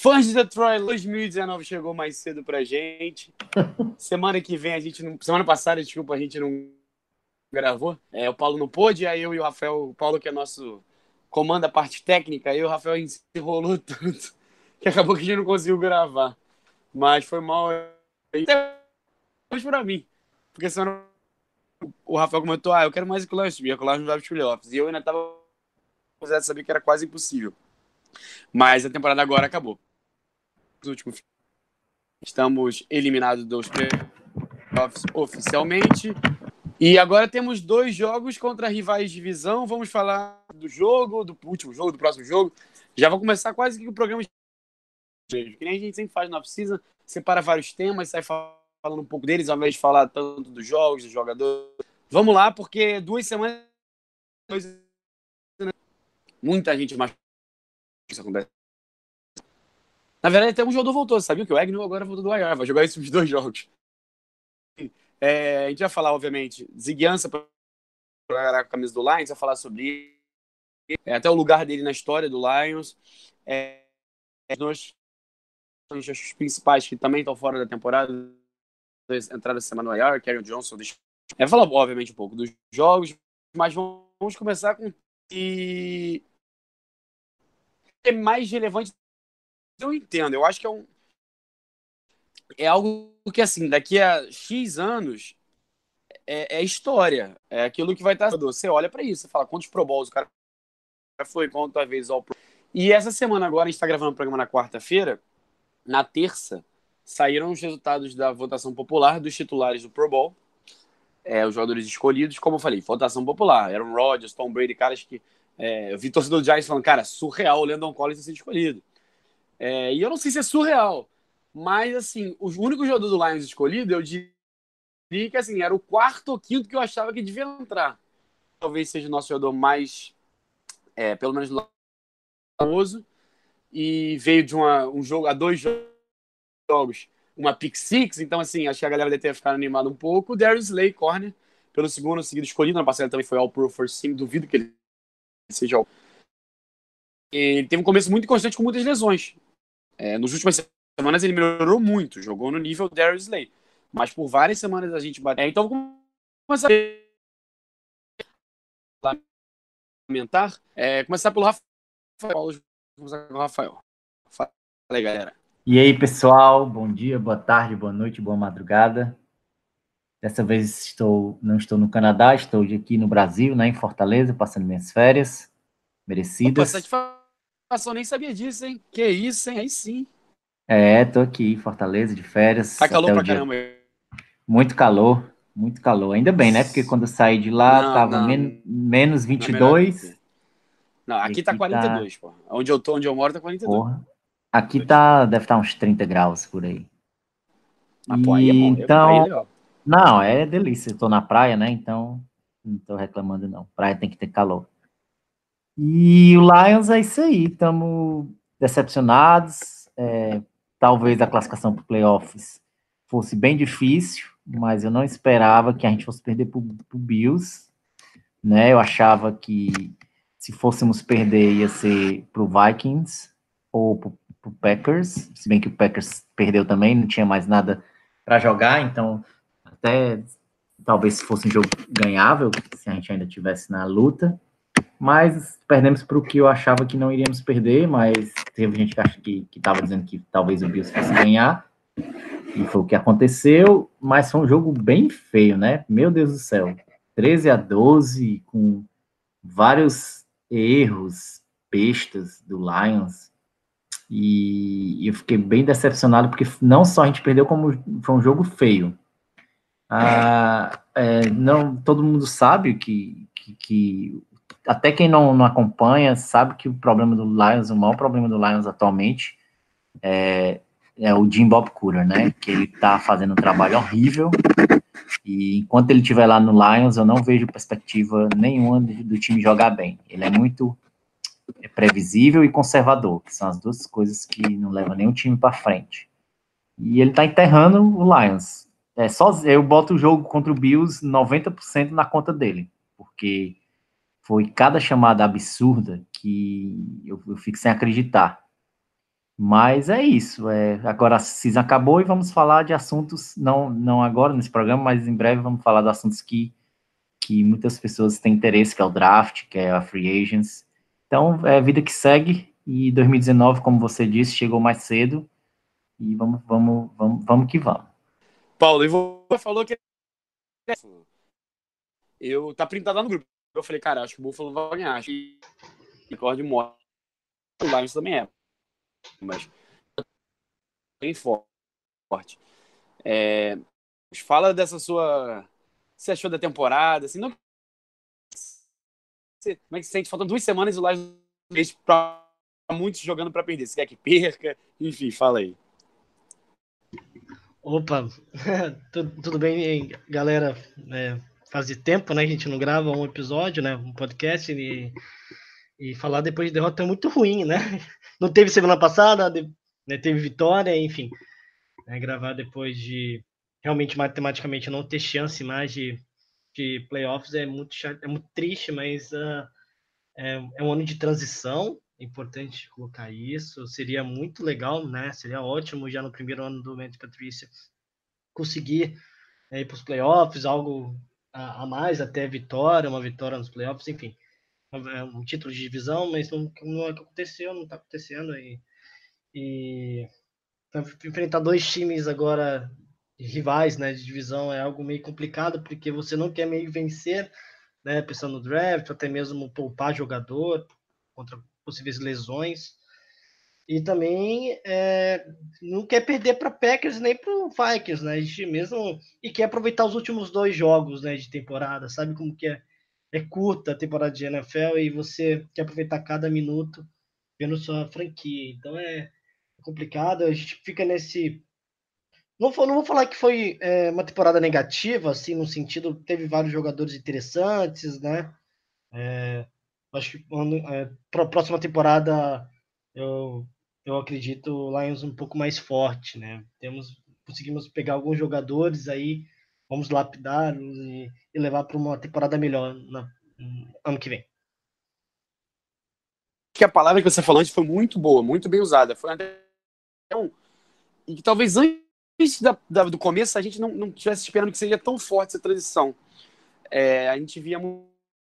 Fãs de Detroit 2019 chegou mais cedo pra gente. Semana que vem a gente não. Semana passada, desculpa, a gente não gravou. É, o Paulo não pôde, aí eu e o Rafael, o Paulo que é nosso comanda a parte técnica, aí o Rafael enrolou tanto que acabou que a gente não conseguiu gravar. Mas foi mal até hoje pra mim. Porque senão o Rafael comentou, ah, eu quero mais que o Lions subir, o Lions não vai pros playoffs. E eu ainda tava de saber que era quase impossível. Mas a temporada agora acabou. Os últimos estamos eliminados dos playoffs oficialmente. E agora temos dois jogos contra rivais de divisão. Vamos falar do jogo, do último jogo, do próximo jogo. Já vou começar quase que o programa. Que nem a gente sempre faz na oficina, separa vários temas, sai falando um pouco deles, ao invés de falar tanto dos jogos, dos jogadores. Vamos lá, porque duas semanas. Muita gente mais. Acontece. Na verdade, até um jogador voltou, sabia que o Agnew agora voltou do IR, vai jogar esses dois jogos. É, a gente vai falar, obviamente, Ziguiança para a camisa do Lions, vai falar sobre é, até o lugar dele na história do Lions. É, nós, os principais que também estão fora da temporada, entrada essa semana no IR, Kerry Johnson. Deixa... É falar, obviamente, um pouco dos jogos, mas vamos começar com e é mais relevante. Eu entendo, eu acho que é um. É algo que, assim, daqui a X anos é, é história. É aquilo que vai estar. Você olha para isso, você fala quantos Pro Bowls o cara foi, quantas vezes ao Pro. E essa semana agora, a gente está gravando o programa na quarta-feira. Na terça, saíram os resultados da votação popular dos titulares do Pro Bowl. É, os jogadores escolhidos, como eu falei, votação popular. Aaron Rodgers, Tom Brady, caras que é, eu vi torcedor do Giants falando, cara, surreal o Landon Collins ter sido escolhido. É, e eu não sei se é surreal, mas assim, o único jogador do Lions escolhido, eu diria que assim, era o quarto ou quinto que eu achava que devia entrar. Talvez seja o nosso jogador mais, é, pelo menos famoso, e veio de uma, um jogo, a dois jogos, uma pick six, então assim, acho que a galera deve ter ficado animada um pouco. Darius Slay, corner, pelo segundo seguido escolhido, na passada também foi All Pro First Team, duvido que ele seja ele teve um começo muito constante com muitas lesões. É, nos últimas semanas ele melhorou muito, jogou no nível Darius Slay. Mas por várias semanas a gente bateu. É, então vamos começar a lamentar. É, começar pelo Rafael. Começar com o Rafael. Fala aí, galera. E aí, pessoal, bom dia, boa tarde, boa noite, boa madrugada. Dessa vez estou, não estou no Canadá, estou aqui no Brasil, né, em Fortaleza, passando minhas férias Opa, satisfação, nem sabia disso, hein? Que isso, hein? Aí sim. É, tô aqui em Fortaleza de férias. Tá calor pra dia- caramba. Muito calor, muito calor. Ainda bem, né? Porque quando eu saí de lá, Não, tava não. men- menos Não é 22. Não, aqui tá Aqui 42, pô. Onde eu tô, onde eu moro, tá 42. Porra. Aqui tá, deve estar uns 30 graus por aí. Mas, pô, aí é bom. Então- é. Não, é delícia. Eu tô na praia, né? Então, não tô reclamando, não. Praia tem que ter calor. E o Lions é isso aí. Estamos decepcionados. É, talvez a classificação para playoffs fosse bem difícil, mas eu não esperava que a gente fosse perder para o Bills. Né? Eu achava que se fôssemos perder ia ser para o Vikings ou para o Packers. Se bem que o Packers perdeu também, não tinha mais nada para jogar, então até talvez se fosse um jogo ganhável, se a gente ainda tivesse na luta, mas perdemos para o que eu achava que não iríamos perder, mas teve gente que acha que estava dizendo que talvez o Bills fosse ganhar, e foi o que aconteceu, mas foi um jogo bem feio, né? Meu Deus do céu, 13 a 12, com vários erros, bestas do Lions, e eu fiquei bem decepcionado, porque não só a gente perdeu, como foi um jogo feio. Ah, é, não, todo mundo sabe que, que, que até quem não, não acompanha sabe que o problema do Lions, o maior problema do Lions atualmente é, é o Jim Bob Cooter, né? Que ele tá fazendo um trabalho horrível. E enquanto ele estiver lá no Lions, eu não vejo perspectiva nenhuma do, do time jogar bem. Ele é muito previsível e conservador, que são as duas coisas que não levam nenhum time para frente. E ele tá enterrando o Lions. É só eu boto o jogo contra o Bills 90% na conta dele, porque foi cada chamada absurda que eu, eu fico sem acreditar. Mas é isso. É, agora a season acabou e vamos falar de assuntos, não, não agora nesse programa, mas em breve vamos falar de assuntos que, que muitas pessoas têm interesse, que é o draft, que é a free agents. Então, é a vida que segue. E 2019, como você disse, chegou mais cedo. E vamos, vamos, vamos, vamos que vamos. Paulo, e você falou que eu tá printado lá no grupo. Eu falei, cara, acho que o Buffalo vai ganhar. Acho que recorde morte. O Lions também é mas bem forte. É, fala dessa sua. Você achou da temporada? Assim, não... Como é que se sente? Faltam duas semanas e o Lions para muitos jogando para perder. Você quer que perca? Enfim, fala aí. Opa, tudo bem, galera? É, faz tempo, né? A gente não grava um episódio, né? Um podcast e, e falar depois de derrota é muito ruim, né? não teve semana passada, né, teve vitória, enfim. Né, gravar depois de realmente matematicamente não ter chance mais de, de playoffs é muito, chato, é muito triste, mas uh, é, é, um ano de transição, é importante colocar isso. Seria muito legal, né? Seria ótimo já no primeiro ano do Matt Patrícia conseguir é, ir para os playoffs, algo a, a, mais, até vitória, uma vitória nos playoffs, enfim. É um título de divisão, mas não, não é aconteceu, não está acontecendo. E, e enfrentar dois times agora rivais né, de divisão é algo meio complicado, porque você não quer meio vencer, né, pensando no draft, até mesmo poupar jogador contra possíveis lesões. E também é, não quer perder para Packers nem para Vikings, né? A gente mesmo e quer aproveitar os últimos dois jogos, né, de temporada. Sabe como que é? é curta a temporada de NFL e você quer aproveitar cada minuto vendo sua franquia. Então é complicado, a gente fica nesse. Não vou, não vou falar que foi é, uma temporada negativa, assim, no sentido, teve vários jogadores interessantes, né? É, acho que é, para a próxima temporada eu, eu acredito o Lions um pouco mais forte, né? Temos, conseguimos pegar alguns jogadores aí vamos lapidá-los e, e, levar para uma temporada melhor no ano que vem. Que a palavra que você falou antes foi muito boa, muito bem usada. Foi até um, e que talvez antes da, da, do começo a gente não, não tivesse esperando que seja tão forte essa transição. É, a gente via muito,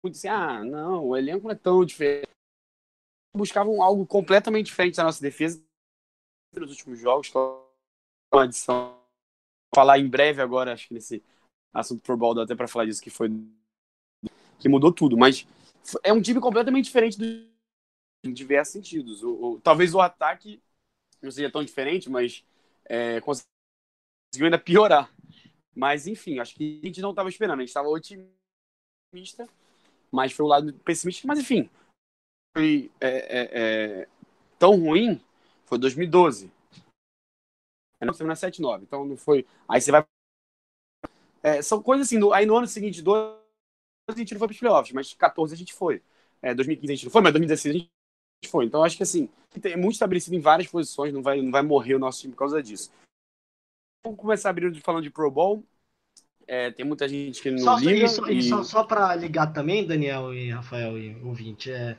muito assim, ah, não, o elenco não é tão diferente. Buscavam algo completamente diferente da nossa defesa nos últimos jogos, uma adição falar em breve agora, acho que nesse assunto Pro Bowl dá até para falar disso, que foi que mudou tudo, mas é um time completamente diferente do em diversos sentidos. O, o, talvez o ataque não seja tão diferente, mas é, conseguiu ainda piorar. Mas, enfim, acho que a gente não estava esperando. A gente estava otimista, mas foi o lado pessimista. Mas, enfim, foi é, é, é tão ruim. Foi 2012. Não, terminou 7-9. Então não foi. Aí você vai. É, são coisas assim. No... Aí no ano seguinte, 12, a gente não foi para os playoffs, mas 14 a gente foi. É, 2015 a gente não foi, mas 2016 a gente foi. Então acho que assim, é muito estabelecido em várias posições, não vai, não vai morrer o nosso time por causa disso. Vamos começar abrindo falando de Pro Bowl. É, tem muita gente que não só, liga. Isso, e... Só, só para ligar também, Daniel e Rafael e ouvinte, é,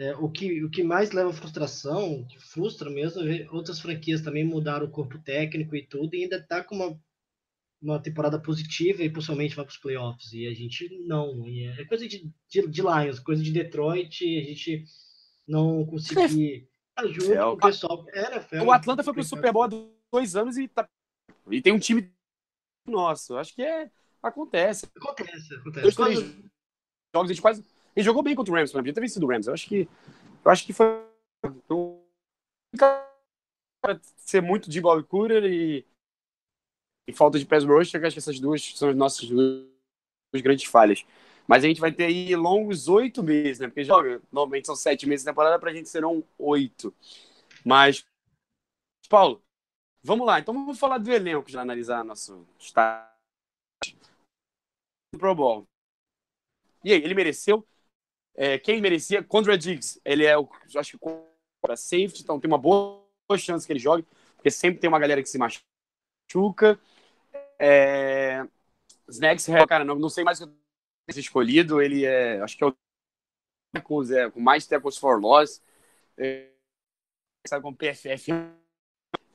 é, o, que, o que mais leva à frustração, que frustra mesmo, é outras franquias também mudaram o corpo técnico e tudo, e ainda tá com uma, uma temporada positiva e possivelmente vai para os playoffs. E a gente não. é coisa de, de, de, Lions, coisa de Detroit, a gente não conseguir estar junto com o pessoal. Era, o Atlanta foi para o Super Bowl há dois anos e, tá, e tem um time nosso. Acho que é. Acontece. Acontece, acontece. Dois, três jogos, a gente quase ele jogou bem contra o Rams, podia ter vencido o Rams. Eu acho que, eu acho que foi. ser muito de Bob Cooler e, e falta de pass rush, acho que essas duas são as nossas duas, grandes falhas. Mas a gente vai ter aí longos oito meses, né? Porque joga, normalmente são sete meses de temporada, pra gente serão oito. Mas, Paulo, vamos lá. Então vamos falar do elenco, já analisar nosso estado do Pro Bowl. E aí, ele mereceu? É, quem merecia? Condra Diggs. Ele é, o, acho que, para safety, então tem uma boa chance que ele jogue, porque sempre tem uma galera que se machuca. É, Snacks, cara, não, não sei mais o que eu escolhido. Ele é, acho que é o é, com mais tackles for loss. É, sabe com PFF,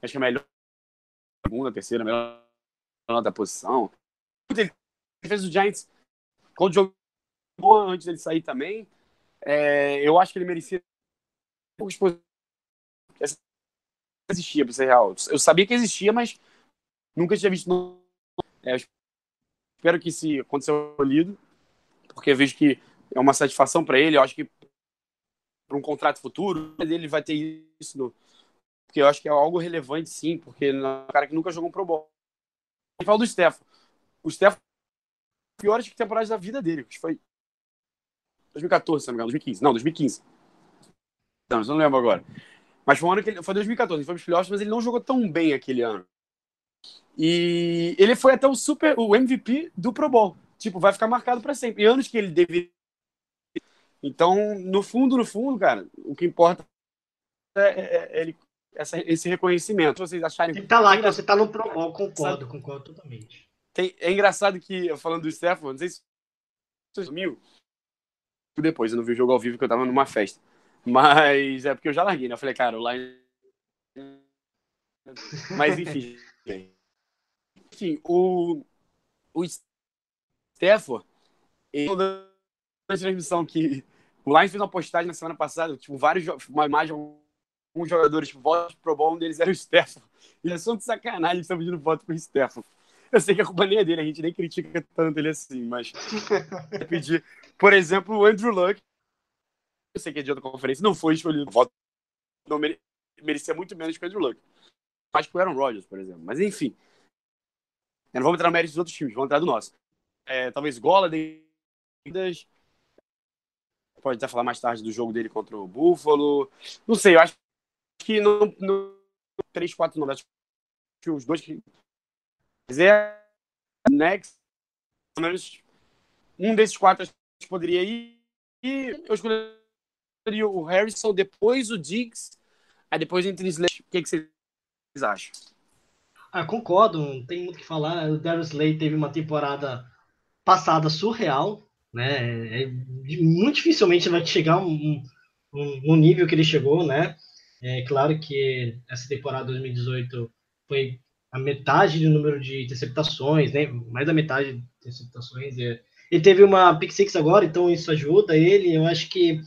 acho que é melhor segunda, terceira, melhor da posição. Ele fez o Giants quando jogou antes dele sair também. É, eu acho que ele merecia existia, pra ser real. Eu sabia que existia, mas nunca tinha visto. É, espero que se aconteceu lido, porque vejo que é uma satisfação para ele. Eu acho que para um contrato futuro, ele vai ter isso. No... Porque eu acho que é algo relevante, sim, porque é um cara que nunca jogou um Pro Bowl. E fala do Stefan. O Stefan piores temporadas da vida dele, foi 2014, se não me engano, 2015. Não, 2015. Não, eu não lembro agora. Mas foi um ano que ele. Foi 2014, ele foi pros playoffs, mas ele não jogou tão bem aquele ano. E ele foi até o super. o MVP do Pro Bowl. Tipo, vai ficar marcado para sempre. E anos que ele deveria. Então, no fundo, no fundo, cara, o que importa é, é, é ele, essa, esse reconhecimento. Vocês acharem. Que tá lá, que você tá no Pro Bowl, concordo, concordo totalmente. Tem, é engraçado que, falando do Stefan, não sei se depois, eu não vi o jogo ao vivo porque eu tava numa festa. Mas é porque eu já larguei, né? Eu falei, cara, o Line. Mas enfim. enfim, o. O Stafford, ele na transmissão que o Lions fez uma postagem na semana passada, tipo, vários, uma imagem, alguns jogadores, tipo, voto pro bom, um deles era o Stafford. E é só de sacanagem, estão pedindo voto pro Stafford. Eu sei que a culpa nem é dele, a gente nem critica tanto ele assim, mas pedir, por exemplo, o Andrew Luck, eu sei que é dia da conferência, não foi escolhido voto, não mere... merecia muito menos que o Andrew Luck. Mais que o Aaron Rodgers, por exemplo. Mas enfim, não vamos entrar no mérito dos outros times, vamos entrar do nosso. É, talvez Gola, pode até falar mais tarde do jogo dele contra o Buffalo. Não sei, eu acho que no, no 3, 4, 9, acho que os dois que é next, pelo menos um desses quatro poderia ir. E eu escolheria o Harrison, depois o Diggs, aí depois entre os O que, que vocês acham? Ah, concordo, não tem muito o que falar. O Darius Slay teve uma temporada passada surreal, né? É, muito dificilmente vai chegar um, um, um nível que ele chegou, né? É claro que essa temporada 2018 foi a metade do número de interceptações, né? Mais da metade de interceptações. É. Ele teve uma pick six agora, então isso ajuda ele. Eu acho que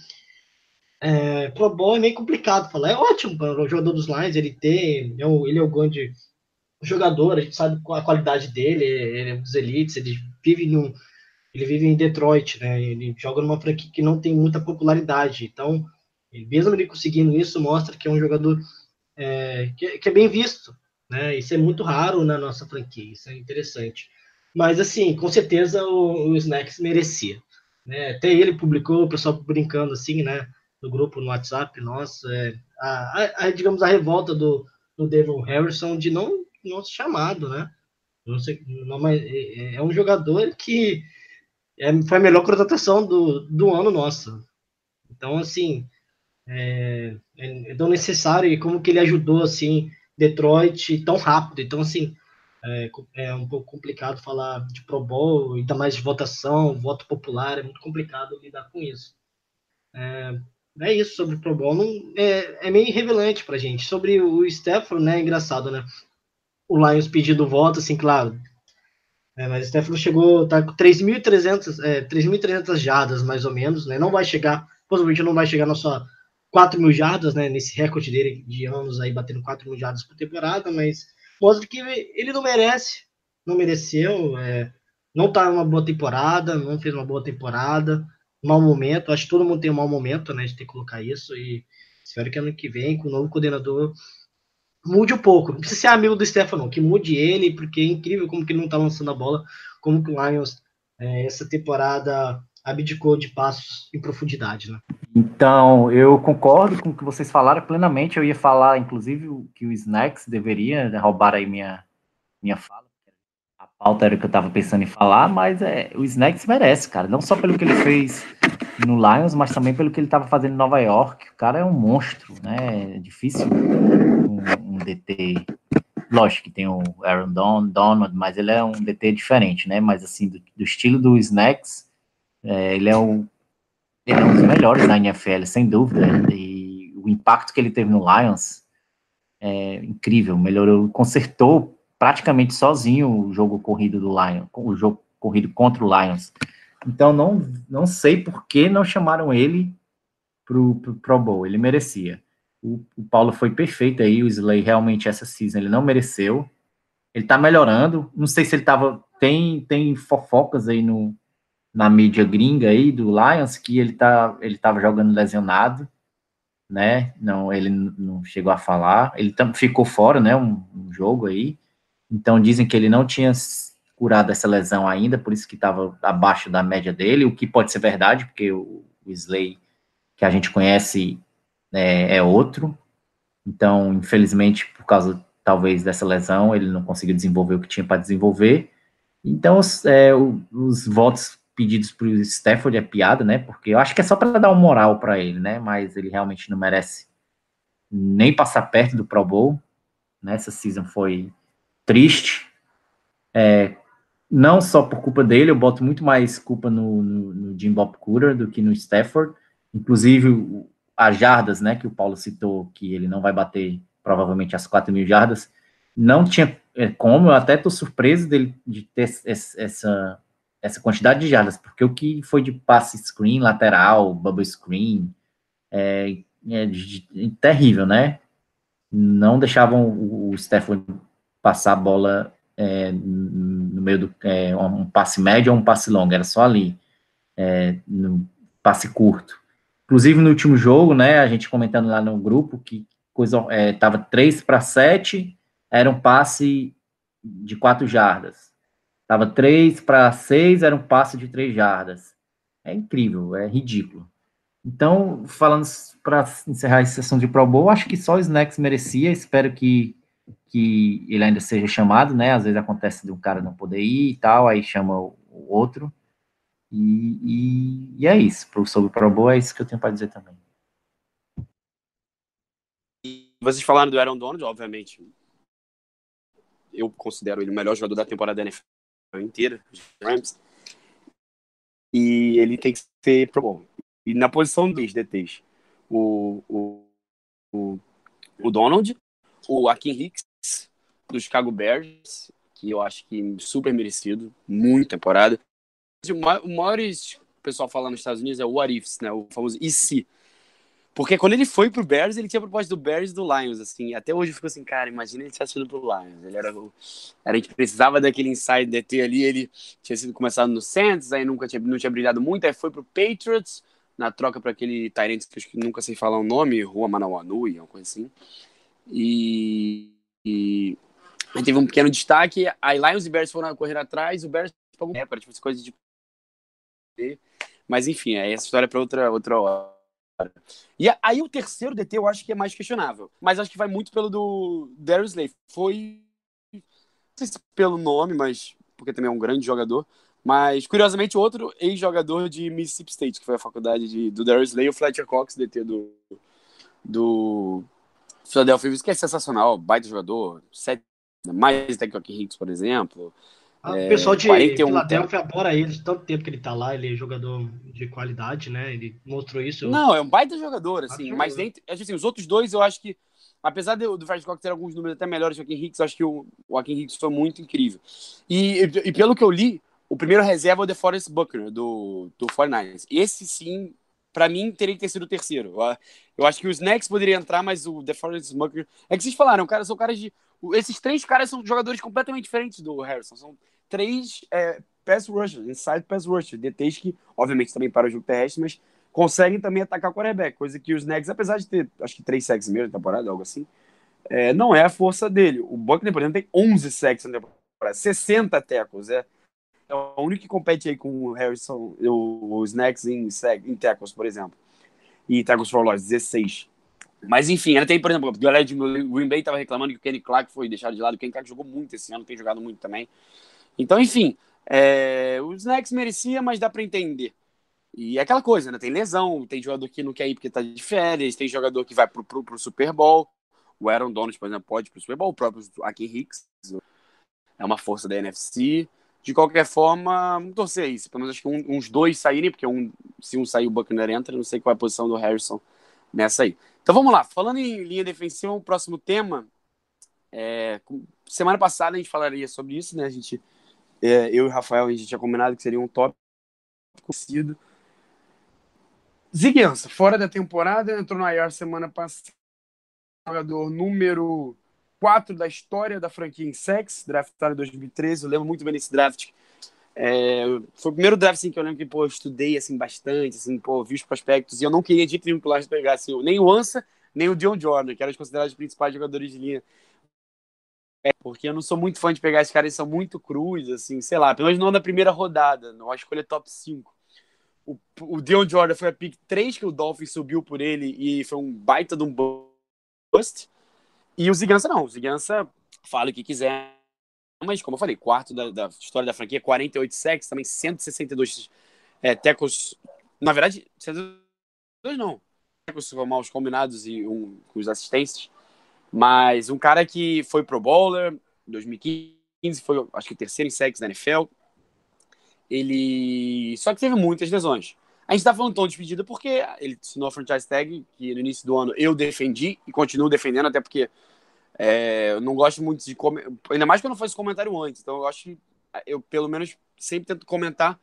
é, Pro Bowl é meio complicado falar. É ótimo para o jogador dos Lions ele ter. É o, ele é o grande jogador, a gente sabe a qualidade dele, ele é um dos elites, ele vive num, ele vive em Detroit, né? Ele joga numa franquia que não tem muita popularidade. Então, mesmo ele conseguindo isso, mostra que é um jogador é, que, que, é bem visto né? Isso é muito raro na nossa franquia, isso é interessante. Mas, assim, com certeza o, o Snacks merecia. Né? Até ele publicou, o pessoal brincando assim, né? No grupo, no WhatsApp, nossa, é, a, a, digamos, a revolta do, do Devon Harrison de não, não ser chamado, né? Não sei, não, mas é, é, é um jogador que é, foi a melhor contratação do, do ano nosso. Então, assim, é, é, é tão necessário e como que ele ajudou, assim, Detroit tão rápido. Então, assim, é, é, um pouco complicado falar de Pro Bowl, ainda mais de votação, voto popular, é muito complicado lidar com isso. É, é isso sobre o Pro Bowl. Não, é, é meio irrelevante pra gente. Sobre o Stefano, né, é engraçado, né? O Lions pedindo voto, assim, claro. É, mas o Stefano chegou, tá com 3.300 é, 3.300 jardas, mais ou menos, né? Não vai chegar, possivelmente não vai chegar na sua 4 mil jardas, né, nesse recorde dele de anos aí, batendo 4 mil jardas por temporada, mas mostra que ele não merece, não mereceu, é, não tá numa boa temporada, não fez uma boa temporada, mau momento, acho que todo mundo tem um mau momento, né, de ter que colocar isso, e espero que ano que vem, com o novo coordenador, mude um pouco, não precisa ser amigo do Stefano, que mude ele, porque é incrível como que ele não tá lançando a bola, como que o Lions, é, essa temporada abdicou de passos em profundidade, né? Então, eu concordo com o que vocês falaram plenamente. Eu ia falar, inclusive, que o Snacks deveria roubar aí minha, minha fala. A pauta era o que eu estava pensando em falar, mas é, o Snacks merece, cara. Não só pelo que ele fez no Lions, mas também pelo que ele estava fazendo em Nova York. O cara é um monstro, né? É difícil um, um DT. Lógico que tem o Aaron Don, Donald, mas ele é um DT diferente, né? Mas assim, do, do estilo do Snacks, é, ele é o ele é um dos melhores da NFL, sem dúvida. E o impacto que ele teve no Lions é incrível. Melhorou, consertou praticamente sozinho o jogo corrido do Lions, o jogo corrido contra o Lions. Então não, não sei por que não chamaram ele pro, pro Pro Bowl. Ele merecia. O, o Paulo foi perfeito aí, o Slay realmente essa season ele não mereceu. Ele tá melhorando. Não sei se ele tava. Tem, tem fofocas aí no, na mídia gringa aí do Lions que ele tá ele estava jogando lesionado, né? Não, ele não chegou a falar. Ele ficou fora, né? Um, um, jogo aí. Então dizem que ele não tinha curado essa lesão ainda, por isso que estava abaixo da média dele, o que pode ser verdade, porque o, o Slay que a gente conhece é, é outro. Então, infelizmente, por causa talvez dessa lesão, ele não conseguiu desenvolver o que tinha para desenvolver. Então, os, é, os votos pedidos para o Stafford é piada, né? Porque eu acho que é só para dar uma moral para ele, né? Mas ele realmente não merece nem passar perto do Pro Bowl. Nessa né? season foi triste. É, não só por culpa dele, eu boto muito mais culpa no, no, no Jim Bob Cooter do que no Stafford. Inclusive, as jardas, né, que o Paulo citou, que ele não vai bater provavelmente as 4 mil jardas, não tinha é, como, eu até estou surpreso dele de ter essa, essa quantidade de jardas, porque o que foi de passe screen, lateral, bubble screen, é, é, é terrível, né? Não deixavam o, o passar a bola é, no meio do é, um passe médio ou um passe longo, era só ali, é, no passe curto. Inclusive no último jogo, né, a gente comentando lá no grupo que coisa é, tava 3 para 7, era um passe de 4 jardas Tava 3 para 6, era um passe de 3 jardas. É incrível, é ridículo. Então, falando para encerrar essa sessão de Pro Bowl, acho que só o Snacks merecia. Espero que, que ele ainda seja chamado, né? Às vezes acontece de um cara não poder ir e tal, aí chama o, o outro. E, e, e, é isso. Sobre o Pro Bowl, é isso que eu tenho para dizer também. Vocês falaram do Aaron Donald, obviamente. Eu considero ele o melhor jogador da temporada da NFL inteira, Rams. E ele tem que ser pro. E na posição dos DTs, o, o, o, o Donald, o Akin Hicks, do Chicago Bears, que eu acho que super merecido, muita temporada. O maior, o pessoal fala nos Estados Unidos é o what ifs, né? O famoso e se. Porque quando ele foi pro Bears, ele tinha proposta do Bears e do Lions, assim. Até hoje eu fico assim, cara, imagina ele tivesse ido pro Lions. Ele era, era a gente precisava daquele inside DT ali, ele tinha sido começado no Saints, aí nunca tinha, não tinha brilhado muito, aí foi pro Patriots, na troca para aquele Tyrant que eu nunca sei falar o nome, Rua Manawanui, uma coisa assim. E, e aí teve um pequeno destaque, aí Lions e Bears foram correr atrás, o Bears pagou para tipo, coisa de mas enfim, aí essa história é para outra outra hora. E aí o terceiro DT eu acho que é mais questionável. Mas acho que vai muito pelo do Darius Slay. Foi. Não sei se pelo nome, mas. Porque também é um grande jogador. Mas, curiosamente, outro ex-jogador de Mississippi State, que foi a faculdade de, do Darius Slay, o Fletcher Cox, DT do, do Philadelphia que é sensacional, baita jogador, sete, mais até que Hicks, por exemplo. Ah, o pessoal de Filadélfia adora ele, tanto tempo que ele tá lá, ele é jogador de qualidade, né? Ele mostrou isso. Não, é um baita jogador, assim, mas dentro, assim, os outros dois eu acho que, apesar do, do Fred Cox ter alguns números até melhores que o Joaquim Hicks, eu acho que o, o Joaquim Hicks foi muito incrível. E, e, e, pelo que eu li, o primeiro reserva é o DeForest Buckner, do, do 49ers. Esse sim, para mim, teria que ter sido o terceiro. Eu acho que os Snacks poderiam entrar, mas o DeForest Buckner... É que vocês falaram, cara, são caras de esses três caras são jogadores completamente diferentes do Harrison. São três é, pass rushers, inside pass rushers, DTs que, obviamente, também para o jogo terrestre, mas conseguem também atacar o quarterback, coisa que os Negs, apesar de ter, acho que três sacks mesmo na temporada, algo assim, é, não é a força dele. O Buckner, por exemplo, tem 11 sacks na temporada, 60 tackles, é, é o único que compete aí com o Harrison, o, o Snacks em, em tackles, por exemplo. E tackles for loss, 16. Mas enfim, ela tem, por exemplo, a galera de Green Bay tava reclamando que o Kenny Clark foi deixado de lado. O Kenny Clark jogou muito esse ano, tem jogado muito também. Então, enfim, é, o Snacks merecia, mas dá pra entender. E é aquela coisa, né? Tem lesão, tem jogador que não quer ir porque tá de férias, tem jogador que vai pro, pro, pro Super Bowl. O Aaron Donald, por exemplo, pode ir pro Super Bowl, o próprio Akin Hicks é uma força da NFC. De qualquer forma, vamos torcer aí. Pelo menos acho que um- uns dois saírem, porque um, se um sair, o Buckner entra. Não sei qual é a posição do Harrison nessa aí. Então vamos lá. Falando em linha defensiva, o próximo tema. é, semana passada a gente falaria sobre isso, né? A gente, é, eu e o Rafael, a gente tinha combinado que seria um tópico conhecido. Ziguiança, fora da temporada, entrou no IR semana passada. Jogador número 4 da história da franquia sex, draftado em 2013. Eu lembro muito bem desse draft. É, foi o primeiro draft assim, que eu lembro que pô, eu estudei assim, bastante, assim, pô, vi os prospectos, e eu não queria de nenhum que o pegasse o- nem o Ansa, nem o Dion Jordan, que eram os considerados os principais jogadores de linha. É, porque eu não sou muito fã de pegar esses caras, eles são muito cruz, assim, sei lá, pelo menos não na primeira rodada, não a escolha top 5. O, o Dion Jordan foi a pick 3 que o Dolphins subiu por ele e foi um baita de um bust. E o Zigança não, o Zigança fala o que quiser, mas como eu falei, quarto da, da história da franquia, 48 sacks, também 162 é, tackles, na verdade, 162 não, tackles foram os combinados e um, com os assistências, mas um cara que foi pro bowler, em 2015, foi acho que o terceiro em sacks da NFL, ele só que teve muitas lesões. A gente tá falando de despedida porque ele assinou a franchise tag, que no início do ano eu defendi e continuo defendendo, até porque é, eu não gosto muito de comentar, ainda mais quando eu faço comentário antes. Então eu acho que eu, pelo menos, sempre tento comentar.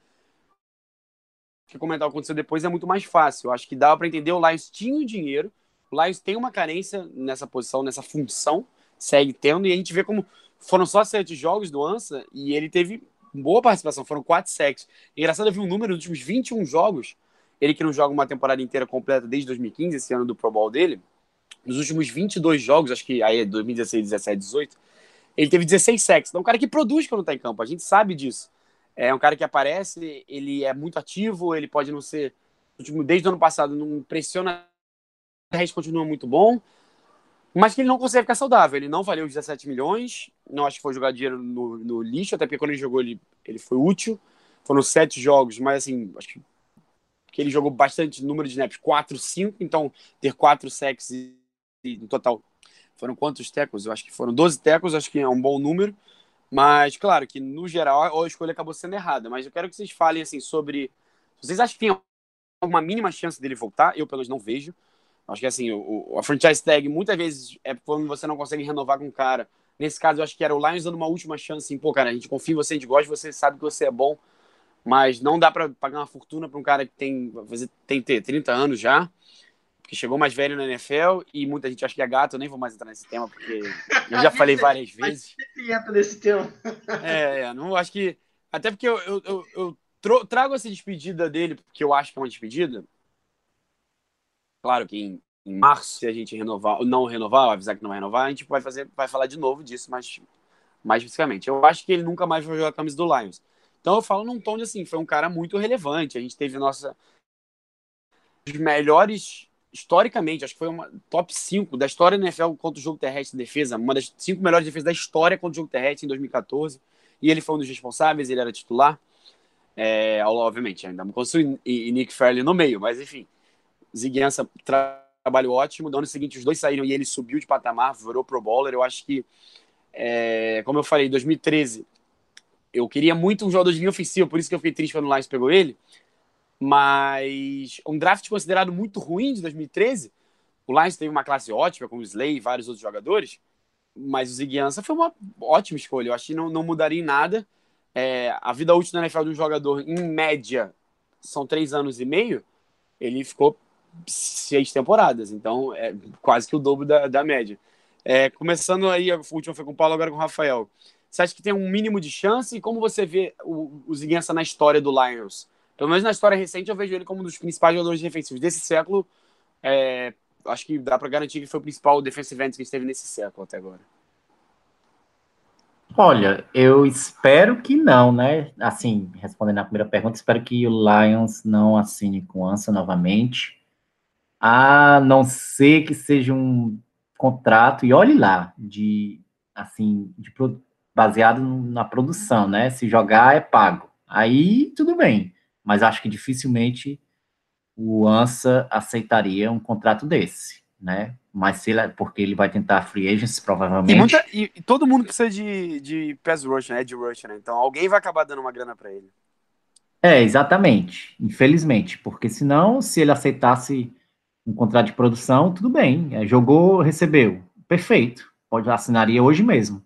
Porque comentar o que aconteceu depois é muito mais fácil. Eu acho que dava para entender. O Lions tinha o dinheiro, o Lions tem uma carência nessa posição, nessa função, segue tendo, e a gente vê como foram só sete jogos do Ansa e ele teve boa participação, foram quatro sacks. Engraçado, eu vi um número dos últimos 21 jogos, ele que não joga uma temporada inteira completa desde 2015, esse ano do Pro Bowl dele, nos últimos 22 jogos, acho que aí é 2016, 17, 18, ele teve 16 sacks. Então, é um cara que produz quando tá em campo, a gente sabe disso. É um cara que aparece, ele é muito ativo, ele pode não ser, desde o ano passado, não pressiona, o resto continua muito bom, mas que ele não consegue ficar saudável. Ele não valeu os 17 milhões, não acho que foi jogar dinheiro no, no lixo, até porque quando ele jogou ele, ele foi útil. Foram sete jogos, mas assim, acho que, que ele jogou bastante número de snaps, 4, 5, então ter quatro e, no total foram quantos tecos? Eu acho que foram 12 tecos, acho que é um bom número. Mas, claro, que no geral a escolha acabou sendo errada. Mas eu quero que vocês falem assim sobre. Vocês acham que tem alguma mínima chance dele voltar? Eu, pelo menos, não vejo. Acho que assim, o, a franchise tag muitas vezes é quando você não consegue renovar com o cara. Nesse caso, eu acho que era o Lions dando uma última chance, assim, pô, cara, a gente confia em você, a gente gosta, você sabe que você é bom, mas não dá para pagar uma fortuna para um cara que tem, fazer, tem ter 30 anos já, que chegou mais velho na NFL e muita gente acha que é gato, eu nem vou mais entrar nesse tema, porque eu já falei várias vezes. entra nesse tema. É, é, não acho que. Até porque eu, eu, eu, eu trago essa despedida dele, porque eu acho que é uma despedida. Claro que em, em março, se a gente renovar, ou não renovar, ou avisar que não vai renovar, a gente vai fazer, vai falar de novo disso, mas mais especificamente. Eu acho que ele nunca mais vai jogar a camisa do Lions. Então eu falo num tom de assim, foi um cara muito relevante. A gente teve nossa os melhores historicamente, acho que foi uma top 5 da história do NFL contra o jogo terrestre de defesa, uma das cinco melhores defesas da história contra o jogo terrestre em 2014. E ele foi um dos responsáveis, ele era titular. É, obviamente, ainda com e, e Nick Fairley no meio, mas enfim. Ziguiança tra trabalho ótimo. No ano seguinte, os dois saíram e ele subiu de patamar, virou pro bowler. Eu acho que, é, como eu falei, em 2013, eu queria muito um jogador de linha ofensiva, por isso que eu fiquei triste quando o Lions pegou ele. Mas um draft considerado muito ruim de 2013. O Lions teve uma classe ótima, como o Slay e vários outros jogadores. Mas o Ziguiança foi uma ótima escolha. Eu acho que não, não mudaria em nada. É, a vida útil na NFL de um jogador, em média, são três anos e meio. Ele ficou seis temporadas, então é quase que o dobro da, da média. É, começando aí, a última foi com o Paulo, agora com o Rafael. Você acha que tem um mínimo de chance? E como você vê o, o Ziguiança na história do Lions? Pelo menos na história recente, eu vejo ele como um dos principais jogadores defensivos desse século. É, acho que dá para garantir que foi o principal defensive end que a gente teve nesse século até agora. Olha, eu espero que não, né? Assim, respondendo a primeira pergunta, espero que o Lions não assine com Ansa novamente. A não ser que seja um contrato, e olhe lá, de assim, de, baseado na produção, né? Se jogar é pago. Aí tudo bem. Mas acho que dificilmente o ANSA aceitaria um contrato desse, né? Mas se ele, porque ele vai tentar free agents, provavelmente. E, muita, e, e todo mundo precisa de, de pass rush, né? De rush, né? Então alguém vai acabar dando uma grana para ele. É, exatamente. Infelizmente. Porque senão, se ele aceitasse um contrato de produção, tudo bem. É, jogou, recebeu. Perfeito. Pode assinaria hoje mesmo.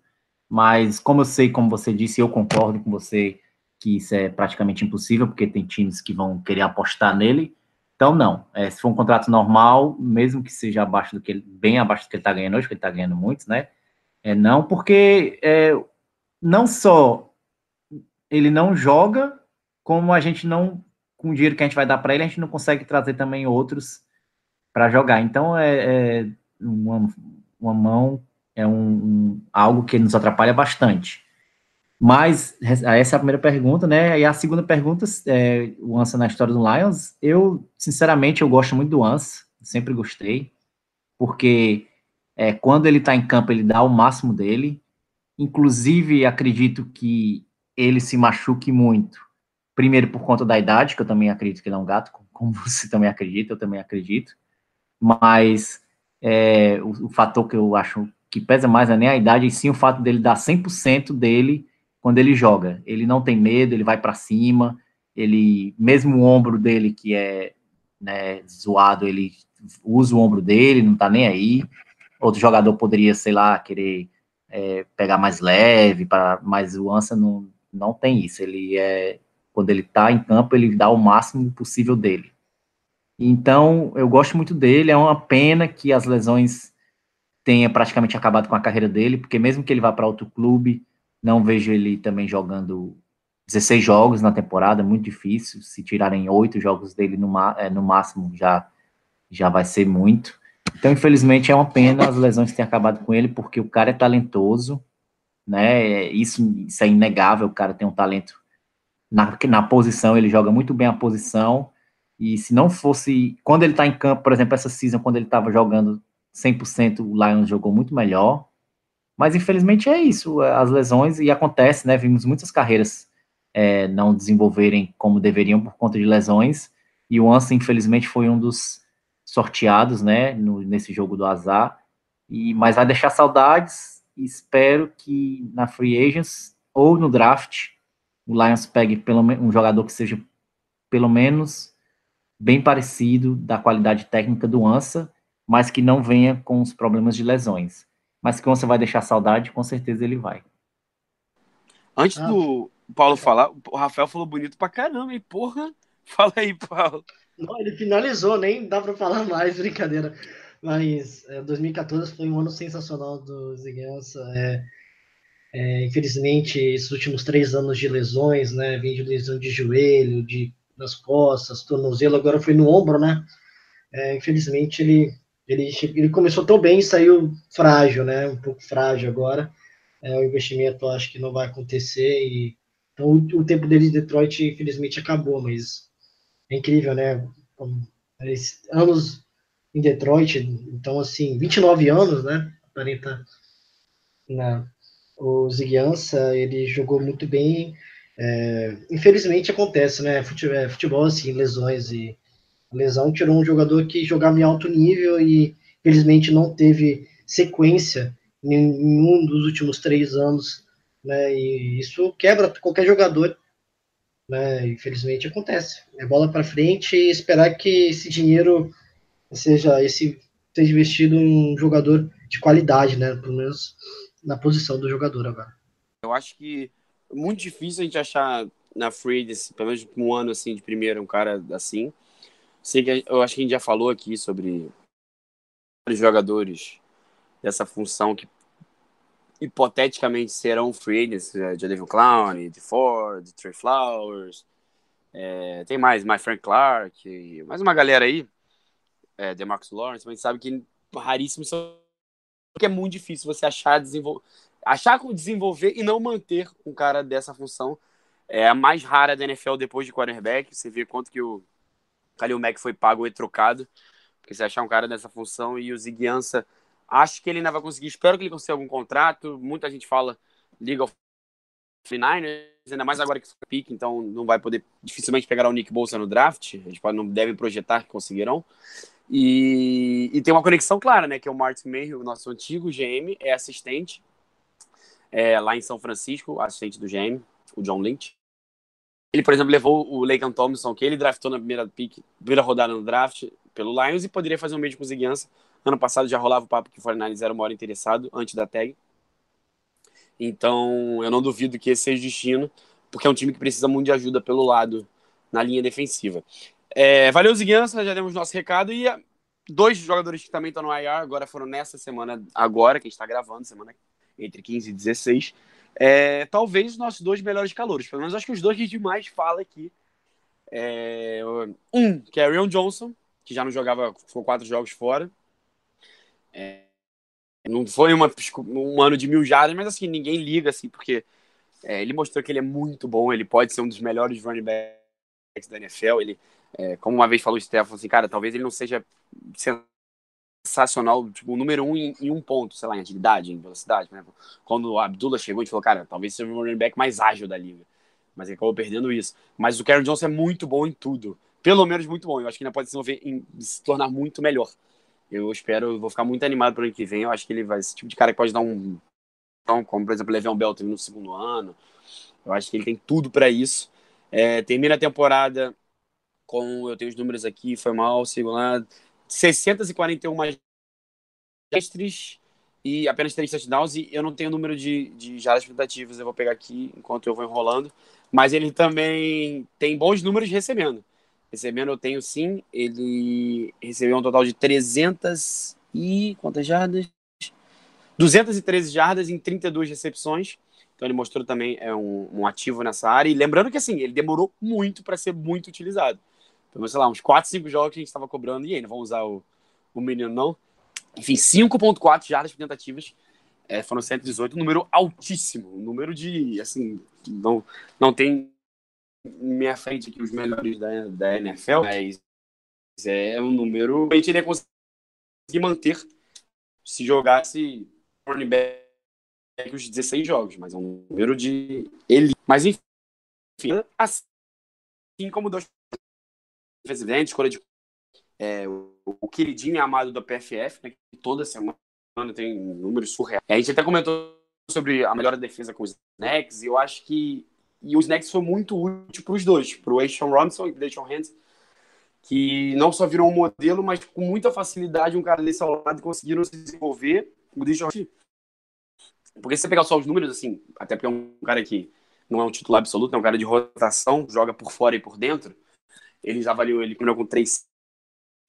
Mas como eu sei, como você disse, eu concordo com você que isso é praticamente impossível, porque tem times que vão querer apostar nele. Então, não. É, se for um contrato normal, mesmo que seja abaixo do que ele, bem abaixo do que ele está ganhando hoje, que ele está ganhando muitos, né? É não, porque é, não só ele não joga, como a gente não, com o dinheiro que a gente vai dar para ele, a gente não consegue trazer também outros para jogar. Então, é, é uma, uma, mão, é um, um, algo que nos atrapalha bastante. Mas essa é a primeira pergunta, né? E a segunda pergunta, é, o Ansa na história do Lions, eu, sinceramente, eu gosto muito do Ansa, sempre gostei, porque é, quando ele está em campo, ele dá o máximo dele. Inclusive, acredito que ele se machuque muito. Primeiro, por conta da idade, que eu também acredito que ele é um gato, como você também acredita, eu também acredito. Mas é, o, o fator que eu acho que pesa mais não é nem a idade, e sim o fato dele dar 100% dele quando ele joga. Ele não tem medo, ele vai para cima, ele, mesmo o ombro dele que é né, zoado, ele usa o ombro dele, não tá nem aí. Outro jogador poderia, sei lá, querer é, pegar mais leve, para, mas o Ansa não, não tem isso. Ele é, quando ele tá em campo, ele dá o máximo possível dele. Então, eu gosto muito dele. É uma pena que as lesões tenha praticamente acabado com a carreira dele, porque mesmo que ele vá para outro clube, não vejo ele também jogando 16 jogos na temporada, muito difícil. Se tirarem oito jogos dele no, é, no máximo, já, já vai ser muito. Então, infelizmente, é uma pena as lesões terem acabado com ele, porque o cara é talentoso, né? Isso, isso é inegável. O cara tem um talento na, na posição, ele joga muito bem a posição. E se não fosse. Quando ele tá em campo, por exemplo, essa season, quando ele estava jogando 100%, o Lions jogou muito melhor. Mas infelizmente é isso, as lesões, e acontece, né? Vimos muitas carreiras é, não desenvolverem como deveriam por conta de lesões, e o Ansa, infelizmente, foi um dos sorteados, né, no, nesse jogo do azar, e, mas vai deixar saudades, e espero que na Free Agents ou no draft o Lions pegue pelo, um jogador que seja pelo menos bem parecido da qualidade técnica do Ansa, mas que não venha com os problemas de lesões mas que você vai deixar saudade, com certeza ele vai. Antes ah. do Paulo falar, o Rafael falou bonito pra caramba, e porra, fala aí, Paulo. Não, ele finalizou, nem dá pra falar mais, brincadeira. Mas é, 2014 foi um ano sensacional do Ziguença. É, é, infelizmente, esses últimos três anos de lesões, né? Vem de lesão de joelho, de nas costas, tornozelo, agora foi no ombro, né? É, infelizmente, ele ele, ele começou tão bem e saiu frágil, né? Um pouco frágil agora. É, o investimento acho que não vai acontecer. E, então o, o tempo dele de Detroit, infelizmente, acabou, mas é incrível, né? Anos em Detroit, então assim, 29 anos, né? Aparenta na o Ziguiança, ele jogou muito bem. É, infelizmente acontece, né? É, futebol assim, lesões e a lesão tirou um jogador que jogava em alto nível e, felizmente, não teve sequência em nenhum dos últimos três anos, né? E isso quebra qualquer jogador, né? Infelizmente acontece. É bola para frente e esperar que esse dinheiro seja esse seja investido em um jogador de qualidade, né? Pelo menos na posição do jogador agora. Eu acho que é muito difícil a gente achar na free, pelo menos um ano assim de primeira, um cara assim. Sei que eu acho que a gente já falou aqui sobre os jogadores dessa função que hipoteticamente serão free agents, é, de Devin Clown, de Ford, Trey Flowers, é, tem mais, mais Frank Clark, mais uma galera aí, é, DeMarcus Lawrence, mas a gente sabe que raríssimos são porque é muito difícil você achar achar como desenvolver e não manter um cara dessa função. É a mais rara da NFL depois de quarterback. Você vê quanto que o Kalil Mack foi pago e trocado. Porque você achar um cara dessa função e o Ziguiança, acho que ele ainda vai conseguir. Espero que ele consiga algum contrato. Muita gente fala Liga of Niners, ainda mais agora que foi pique, então não vai poder dificilmente pegar o Nick Bolsa no draft. Eles não devem projetar que conseguirão. E, e, tem uma conexão clara, né? Que é o Martin Mayhew, nosso antigo GM, é assistente é, lá em São Francisco, assistente do GM, o John Lynch. Ele, por exemplo, levou o Laken Thompson, que ele draftou na primeira pick, primeira rodada no draft pelo Lions e poderia fazer um mesmo com o Ziguiança. Ano passado já rolava o papo que o 49 era o maior interessado antes da tag. Então, eu não duvido que esse seja o destino, porque é um time que precisa muito de ajuda pelo lado na linha defensiva. É, valeu, Ziguiança, já demos nosso recado. E dois jogadores que também estão no IR, agora foram nessa semana, agora, que a gente está gravando, semana entre 15 e 16. É, talvez os nossos dois melhores calouros. Pelo menos acho que os dois que a gente mais fala aqui. É, um, que é Arion Johnson, que já não jogava, ficou quatro jogos fora. É, não foi uma, um ano de mil jardas, mas assim, ninguém liga, assim, porque é, ele mostrou que ele é muito bom, ele pode ser um dos melhores running backs da NFL. Ele, é, como uma vez falou o Stefan, assim, cara, talvez ele não seja sensacional, tipo, o número um em, em, um ponto, sei lá, em agilidade, em velocidade. Quando o Abdullah chegou, a gente falou, cara, talvez seja o running back mais ágil da liga. Mas ele acabou perdendo isso. Mas o Karen Johnson é muito bom em tudo. Pelo menos muito bom. Eu acho que ainda pode se, desenvolver, em, se tornar muito melhor. Eu espero, vou ficar muito animado para o ano que vem. Eu acho que ele vai esse tipo de cara que pode dar um. Como, por exemplo, Le'Veon Bell no segundo ano. Eu acho que ele tem tudo para isso. É, termina a temporada com, eu tenho os números aqui, foi mal, sigo lá, 641 mestres e apenas três touchdowns, e eu não tenho o número de, de jardas tentativas, eu vou pegar aqui enquanto eu vou enrolando, mas ele também tem bons números recebendo. Recebendo eu tenho sim, ele recebeu um total de 300 e... quantas jardas? 213 jardas em 32 recepções, então ele mostrou também é um, um ativo nessa área, e lembrando que assim, ele demorou muito para ser muito utilizado pelo sei lá, uns 4, 5 jogos que a gente estava cobrando, e aí, não vamos usar o, o menino, não. Enfim, 5.4 jardas por tentativas, é, foram 118, um número altíssimo, um número de, assim, não, não tem minha frente aqui os melhores da, da NFL, mas é um número, a gente iria conseguir manter se jogasse running back os 16 jogos, mas é um número de ele. Mas enfim, assim como dois presidente, escolha de é, o, queridinho amado da PFF, né, que toda semana tem números surreais. A gente até comentou sobre a melhor defesa com os snacks, e eu acho que e os snacks foi muito útil para os dois, para o Ashton Robinson e para o Ashton Hands, que não só viram um modelo, mas com muita facilidade um cara desse ao lado conseguiram se desenvolver. O Deshaun porque se você pegar só os números, assim, até porque é um cara que não é um titular absoluto, é um cara de rotação, joga por fora e por dentro, eles avaliam ele primeiro com três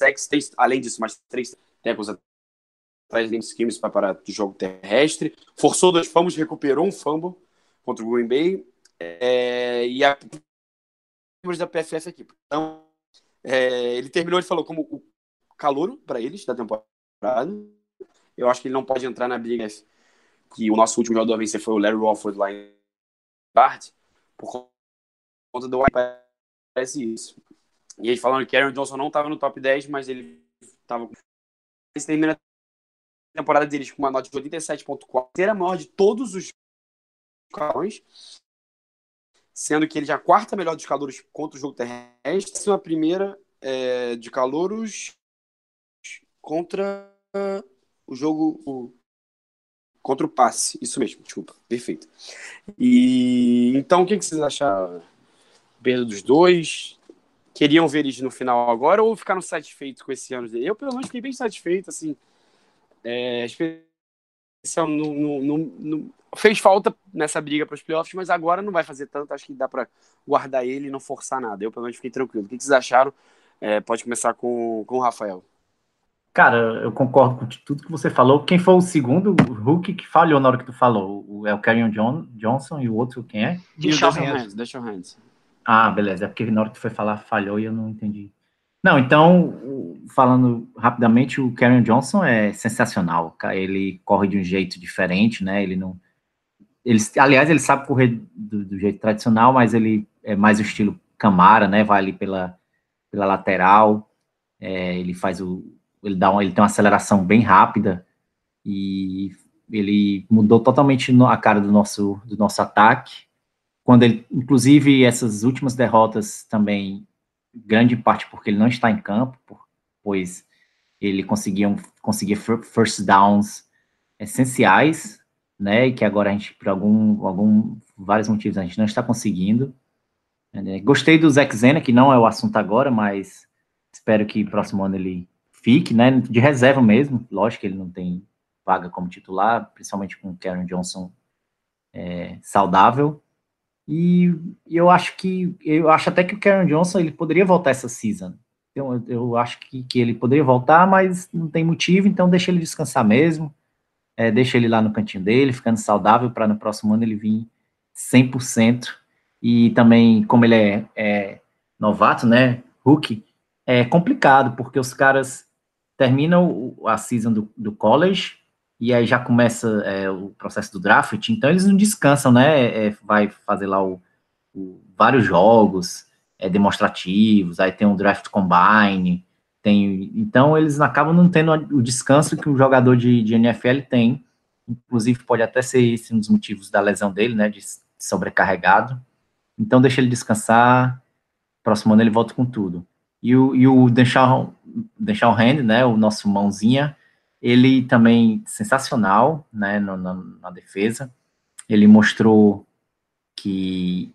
sacks, três, além disso, mais três tackles atrás de schemes para do jogo terrestre. Forçou dois fumbles, recuperou um fumble contra o Green Bay. É, e a da PFF aqui. Então, é, ele terminou, ele falou como o calouro para eles da temporada. Eu acho que ele não pode entrar na briga que o nosso último jogador a vencer foi o Larry Walford lá em Bart, por conta do parece isso. E eles falando que Aaron Johnson não estava no top 10, mas ele estava. Ele termina a temporada deles com uma nota de 87,4, era a maior de todos os calões, sendo que ele já é a quarta melhor dos calouros contra o jogo terrestre, a primeira é, de calouros contra o jogo. O, contra o passe, isso mesmo, desculpa, perfeito. E então o que, que vocês acharam? Perda dos dois, queriam ver eles no final agora ou ficaram satisfeitos com esse ano dele? Eu, pelo menos, fiquei bem satisfeito, assim. É, especial no, no, no, fez falta nessa briga para os playoffs, mas agora não vai fazer tanto. Acho que dá para guardar ele e não forçar nada. Eu, pelo menos, fiquei tranquilo. O que vocês acharam? É, pode começar com, com o Rafael. Cara, eu concordo com tudo que você falou. Quem foi o segundo Hulk que falhou na hora que tu falou? O, é o Carrion John, Johnson e o outro quem é? Deixa o Hands. Deixa o Hands. Ah, beleza. É porque na hora que foi falar falhou e eu não entendi. Não, então, falando rapidamente, o Karen Johnson é sensacional. Ele corre de um jeito diferente, né? Ele não, ele, aliás, ele sabe correr do, do, jeito tradicional, mas ele é mais o estilo Camara, né? Vai ali pela, pela lateral, é, ele faz o, ele dá uma, ele tem uma aceleração bem rápida e ele mudou totalmente a cara do nosso do nosso ataque. Quando ele, inclusive, essas últimas derrotas também, grande parte porque ele não está em campo, pois ele conseguia, conseguia first downs essenciais né? E que agora a gente, por algum, algum vários motivos, a gente não está conseguindo. É, gostei do Zack Zena, que não é o assunto agora, mas espero que próximo ano ele fique, né? De reserva mesmo. Lógico que ele não tem vaga como titular, principalmente com o Karen Johnson é, saudável. E, eu acho que eu acho até que o Karen Johnson ele poderia voltar essa season. Então, eu, acho que, que ele poderia voltar, mas não tem motivo, então deixa ele descansar mesmo é, deixa ele lá no cantinho dele, ficando saudável, para no próximo ano ele vir 100%. E também, como ele é, é novato, né, Hulk, é complicado, porque os caras terminam a season do, do college e aí já começa é, o processo do draft, então eles não descansam, né? É, vai fazer lá o, o, vários jogos é, demonstrativos, aí tem um draft combine, tem, então, eles acabam não tendo o descanso que um jogador de, de NFL tem. Inclusive, pode até ser esse um dos motivos da lesão dele, né? De sobrecarregado. Então, deixa ele descansar. Próximo ano ele volta com tudo. E o, e o Denshall Hand, né? O nosso mãozinha, ele também sensacional, né? No, na, na defesa. Ele mostrou que,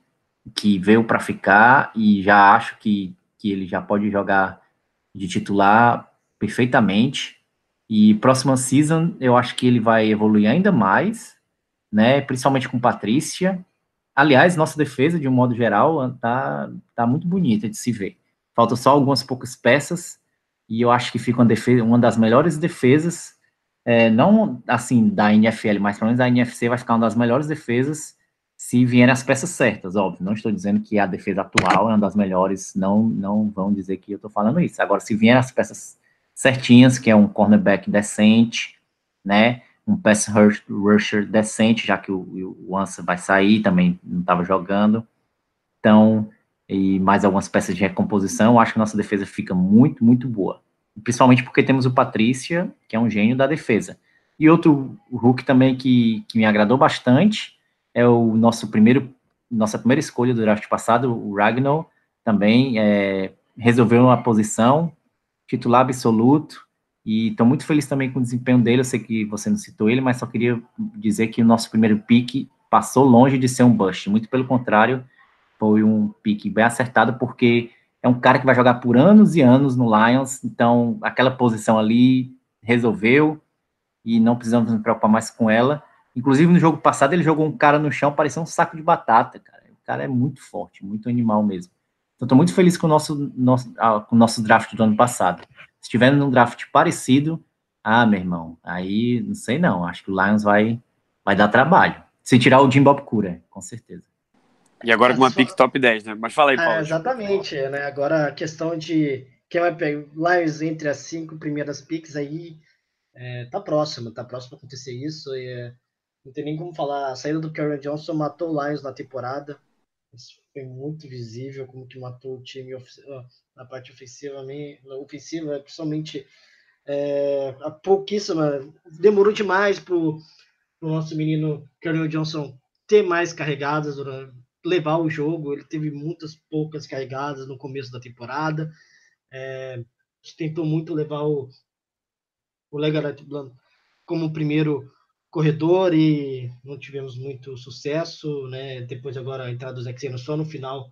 que veio para ficar e já acho que, que ele já pode jogar de titular perfeitamente. E próxima season eu acho que ele vai evoluir ainda mais, né? Principalmente com Patrícia. Aliás, nossa defesa, de um modo geral, tá, tá muito bonita de se ver. Faltam só algumas poucas peças e eu acho que fica uma, defesa, uma das melhores defesas, é, não assim da NFL, mas pelo menos da NFC vai ficar uma das melhores defesas se vierem as peças certas, óbvio. Não estou dizendo que a defesa atual é uma das melhores, não, não vão dizer que eu estou falando isso. Agora, se vierem as peças certinhas, que é um cornerback decente, né? Um pass rusher decente, já que o, o Ansa vai sair, também não estava jogando. Então, e mais algumas peças de recomposição, acho que nossa defesa fica muito, muito boa. Principalmente porque temos o Patrícia, que é um gênio da defesa. E outro Hulk também que, que me agradou bastante, é o nosso primeiro, nossa primeira escolha do draft passado, o Ragnar, também é, resolveu uma posição, titular absoluto, e estou muito feliz também com o desempenho dele, eu sei que você não citou ele, mas só queria dizer que o nosso primeiro pique passou longe de ser um bust, muito pelo contrário, foi um pique bem acertado, porque é um cara que vai jogar por anos e anos no Lions, então aquela posição ali resolveu, e não precisamos nos preocupar mais com ela, Inclusive, no jogo passado, ele jogou um cara no chão, parecia um saco de batata, cara. O cara é muito forte, muito animal mesmo. Então, estou muito feliz com o nosso, nosso, ah, com o nosso draft do ano passado. Se tiver num draft parecido, ah, meu irmão, aí não sei não. Acho que o Lions vai, vai dar trabalho. Se tirar o Jim Bob Cura, com certeza. E agora com uma pick top 10, né? Mas fala aí, Paulo. É, exatamente, né? Agora a questão de quem vai pegar Lions entre as cinco primeiras picks aí é, tá próximo, tá próximo a acontecer isso. E, é, não tem nem como falar. A saída do Karen Johnson matou o Lions na temporada. Isso foi muito visível como que matou o time na parte ofensiva, ofensiva principalmente é, a pouquíssima. Demorou demais para o nosso menino Karen Johnson ter mais carregadas, levar o jogo. Ele teve muitas poucas carregadas no começo da temporada. É, tentou muito levar o, o Legaret como primeiro corredor e não tivemos muito sucesso, né? Depois agora a entrada do Zexeno só no final,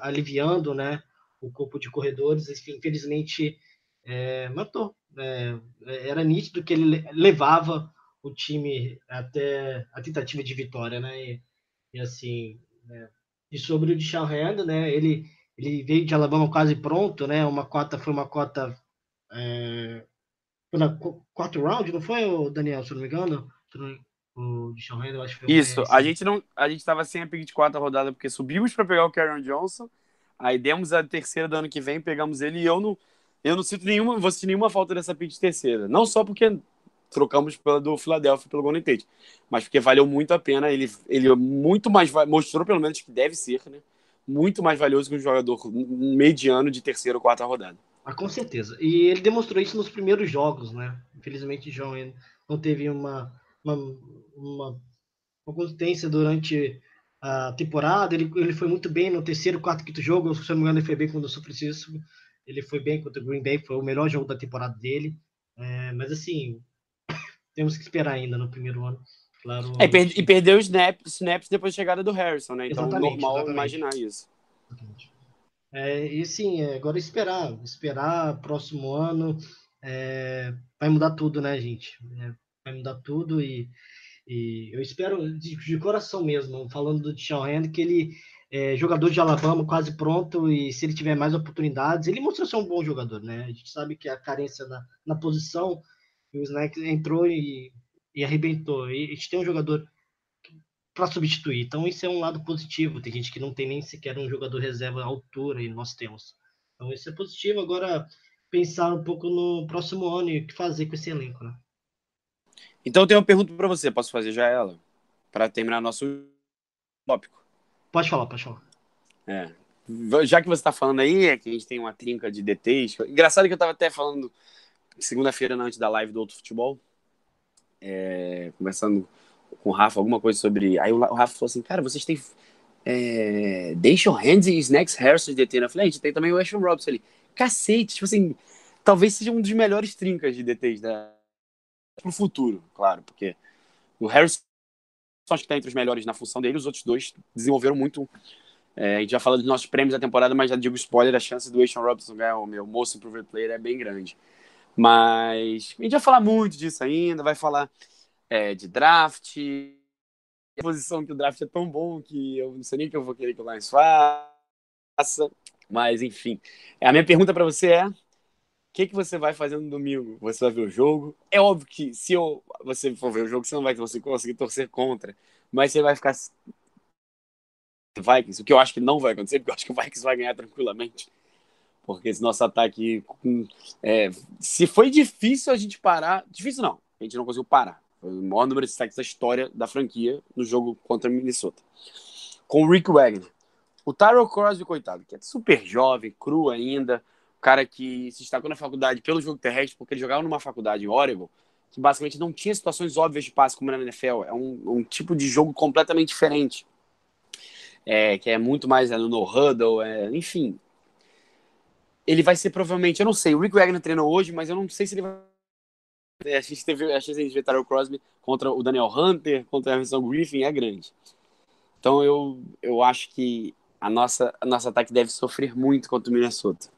aliviando, né? O corpo de corredores, infelizmente é, matou. Né? Era nítido que ele levava o time até a tentativa de vitória, né? E, e assim, né? e sobre o de Hand, né? Ele ele veio de Alabama quase pronto, né? Uma cota foi uma cota é, foi na quarto round, não foi, Daniel, se não me engano? o Deshaun Randall, acho que foi Isso, a gente não, a gente tava sem a pick de quarta rodada porque subimos para pegar o Karen Johnson, aí demos a terceira do ano que vem, pegamos ele e eu não, eu não sinto nenhuma, vou sentir nenhuma falta dessa pick de terceira, não só porque trocamos pela do Philadelphia pelo Golden Tate. Mas porque valeu muito a pena, ele, ele é muito mais mostrou pelo menos que deve ser, né? Muito mais valioso que um jogador mediano de terceira ou quarta rodada. Ah, com certeza. E ele demonstrou isso nos primeiros jogos, né? Infelizmente, João não teve uma, uma, uma, consistência durante a temporada. Ele, ele foi muito bem no terceiro, quarto, quinto jogo. Se eu não me engano, ele foi bem contra o São. Ele foi bem contra o Green Bay, foi o melhor jogo da temporada dele. É, mas assim, temos que esperar ainda no primeiro ano. Claro. É, e, per- perdeu os snaps, snaps depois da chegada do Harrison, né? Então, Exatamente, normal exatamente. imaginar isso. É, e sim, é, agora esperar, esperar próximo ano é, vai mudar tudo, né, gente? É, vai mudar tudo e, e eu espero de, de coração mesmo, falando do Sean Hand, que ele é jogador de Alabama quase pronto e se ele tiver mais oportunidades, ele mostrou ser um bom jogador, né? A gente sabe que a carência na, na posição, e o Snack entrou e, e arrebentou. E a gente tem um jogador para substituir. Então isso é um lado positivo. Tem gente que não tem nem sequer um jogador reserva à altura e nós temos. Então isso é positivo. Agora pensar um pouco no próximo ano e o que fazer com esse elenco, né? Então eu tenho uma pergunta pra você, posso fazer já ela? Pra terminar nosso tópico. Pode falar, pode falar. É. Já que você tá falando aí, é que a gente tem uma trinca de DTs. Engraçado que eu tava até falando segunda-feira antes da live do Outro Futebol, é, conversando com o Rafa alguma coisa sobre. Aí o o Rafa falou assim: Cara, vocês têm. É, Deixam Hands e Snacks Harrison de DT na frente, tem também o Ashton Robson ali. Cacete, tipo assim, talvez seja um dos melhores trincas de DTs da... pro futuro, claro, porque o Harrison acho que tá entre os melhores na função dele, os outros dois desenvolveram muito. É, a gente já fala dos nossos prêmios da temporada, mas já digo spoiler, a chance do Ashton Robinson ganhar o meu Most Improved Player é bem grande. Mas a gente vai falar muito disso ainda, vai falar é, de draft, a posição que o draft é tão bom que eu não sei nem o que eu vou querer que o Lions faça. Mas, enfim. A minha pergunta para você é: o que, que você vai fazer no domingo? Você vai ver o jogo? É óbvio que se eu, você for ver o jogo, você não vai conseguir torcer contra, mas você vai ficar Vikings, o que eu acho que não vai acontecer, porque eu acho que o Vikings vai ganhar tranquilamente. Porque esse nosso ataque. é, se foi difícil a gente parar. Difícil não, a gente não conseguiu parar. Foi o maior número de sacks da história da franquia no jogo contra Minnesota. Com o Rick Wagner. O Tyrell Crosby, coitado, que é super jovem, cru ainda, o cara que se destacou na faculdade pelo jogo terrestre, porque ele jogava numa faculdade em Oregon, que basicamente não tinha situações óbvias de passe como na NFL. É um, um tipo de jogo completamente diferente. É, que é muito mais é, no no huddle, é, enfim. Ele vai ser provavelmente, eu não sei, o Rick Wagner treinou hoje, mas eu não sei se ele vai. É, a gente teve a chance de Tyrell Crosby contra o Daniel Hunter, contra a Emerson Griffin, é grande. Então eu, eu acho que a nossa, a nosso ataque deve sofrer muito contra o Minnesota.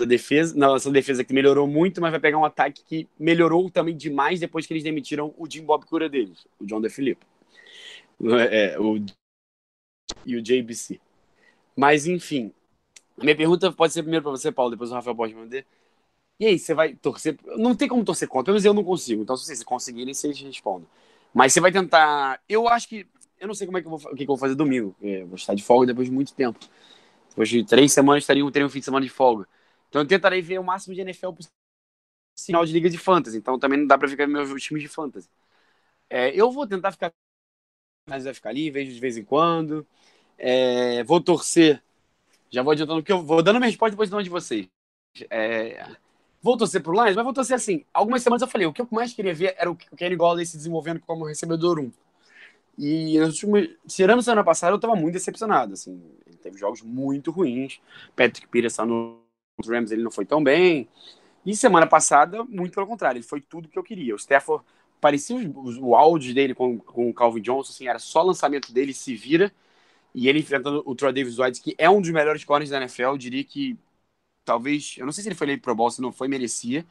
A defesa, nossa defesa que melhorou muito, mas vai pegar um ataque que melhorou também demais depois que eles demitiram o Jim Bob Cura deles, o John DeFilippo. É, o, e o JBC. Mas enfim, minha pergunta pode ser primeiro para você, Paulo, depois o Rafael pode responder. E aí, você vai torcer? Não tem como torcer contra, pelo menos eu não consigo. Então, se vocês conseguirem, vocês respondam. Mas você vai tentar. Eu acho que. Eu não sei como é que eu vou, o que, eu vou fazer domingo. Eu vou estar de folga depois de muito tempo. Depois de três semanas, estaria, teria um fim de semana de folga. Então, eu tentarei ver o máximo de NFL possível. Sinal de liga de fantasy. Então, também não dá para ficar meus times de fantasy. É, eu vou tentar ficar. Mas vai ficar ali, vejo de vez em quando. É, vou torcer. Já vou adiantando, porque eu vou dando minha resposta depois de de vocês. É, vou torcer pro Lions, mas vou torcer assim. Algumas semanas eu falei, o que eu mais queria ver era o Kenny Golladay se desenvolvendo como recebedor 1. E nos últimos, tirando semana passada, eu tava muito decepcionado, assim. Ele teve jogos muito ruins. Patrick Peterson no Rams, ele não foi tão bem. E semana passada, muito pelo contrário, ele foi tudo que eu queria. O Stafford parecia o áudio dele com, com o Calvin Johnson, assim, era só lançamento dele, se vira. E ele enfrentando o Troy Davis White, que é um dos melhores corners da NFL, eu diria que talvez, eu não sei se ele foi eleito pro Bowl, se não foi, merecia.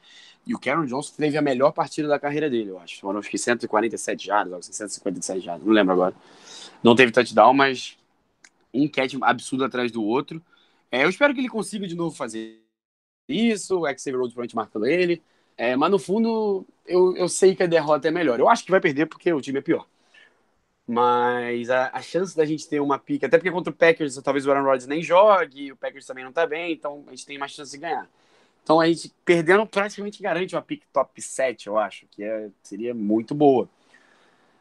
E o Cameron Johnson teve a melhor partida da carreira dele, eu acho. Foram acho que 147 jardas, algo assim, 157 jardas, não lembro agora. Não teve touchdown, mas um catch absurdo atrás do outro. É, eu espero que ele consiga de novo fazer isso, o Xavier Rhodes provavelmente marcando ele. É, mas no fundo, eu, eu sei que a derrota é melhor. Eu acho que vai perder porque o time é pior. Mas a, a chance da gente ter uma pica, até porque contra o Packers, talvez o Aaron Rodgers nem jogue, o Packers também não tá bem, então a gente tem mais chance de ganhar. Então a gente perdendo praticamente garante uma pick top 7, eu acho, que é, seria muito boa.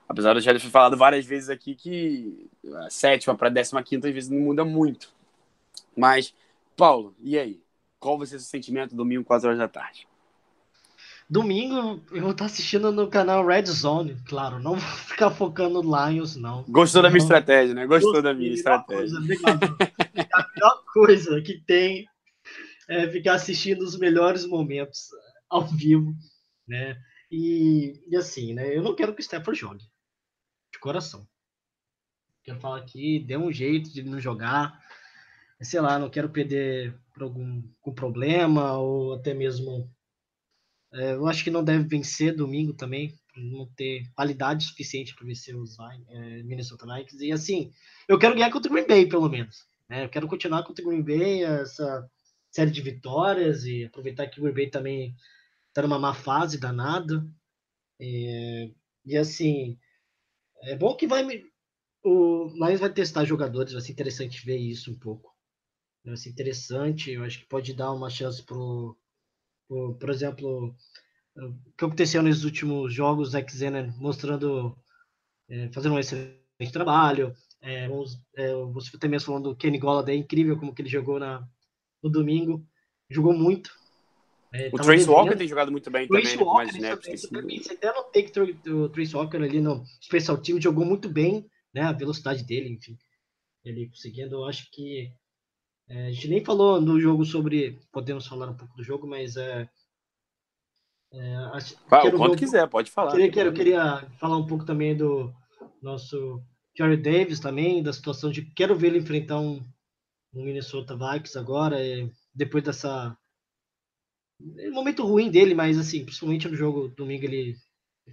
Apesar de já ter falado várias vezes aqui que a sétima para décima quinta às vezes não muda muito. Mas, Paulo, e aí? Qual vai ser o seu sentimento domingo, 4 horas da tarde? Domingo eu vou estar assistindo no canal Red Zone, claro. Não vou ficar focando Lions, não. Gostou da minha Não. estratégia, né? Gostou Gostei, da minha estratégia. Coisa, obrigado. a melhor coisa que tem é ficar assistindo os melhores momentos ao vivo, né? E, e assim, né? Eu não quero que o Stafford jogue. De coração. Quero falar aqui, dê um jeito de não jogar. Sei lá, não quero perder por algum, algum problema ou até mesmo. É, eu acho que não deve vencer domingo também, não ter qualidade suficiente para vencer os é, Minnesota Vikings. E assim, eu quero ganhar contra o Green Bay, pelo menos. né? Eu quero continuar contra o Green Bay, essa série de vitórias e aproveitar que o Green Bay também está numa má fase danada. É, e assim, é bom que vai o Lions vai testar jogadores, vai ser interessante ver isso um pouco. Vai ser interessante, eu acho que pode dar uma chance pro, pro por exemplo, o que aconteceu nos últimos jogos, Zack Zener mostrando, é, fazendo um excelente trabalho. É, vamos- é, você até mesmo falando do Kenny Golladay, é incrível como que ele jogou na, no domingo. Jogou muito. É, O Trace Walker tem jogado muito bem Trace também, né, Walker, mais snaps. tem isso também, sido- isso até notei que o Trace Walker ali no Special Team jogou muito bem, né? A velocidade dele, enfim. Ele conseguindo, eu acho que. É, a gente nem falou no jogo sobre. Podemos falar um pouco do jogo, mas é. é, acho- Vai, quero quando quiser, pode falar. Queria, queria, queria falar um pouco também do nosso Jerry Davis também, da situação de quero ver ele enfrentar um, um Minnesota Vikings agora, é, depois dessa é um momento ruim dele, mas assim, principalmente no jogo domingo ele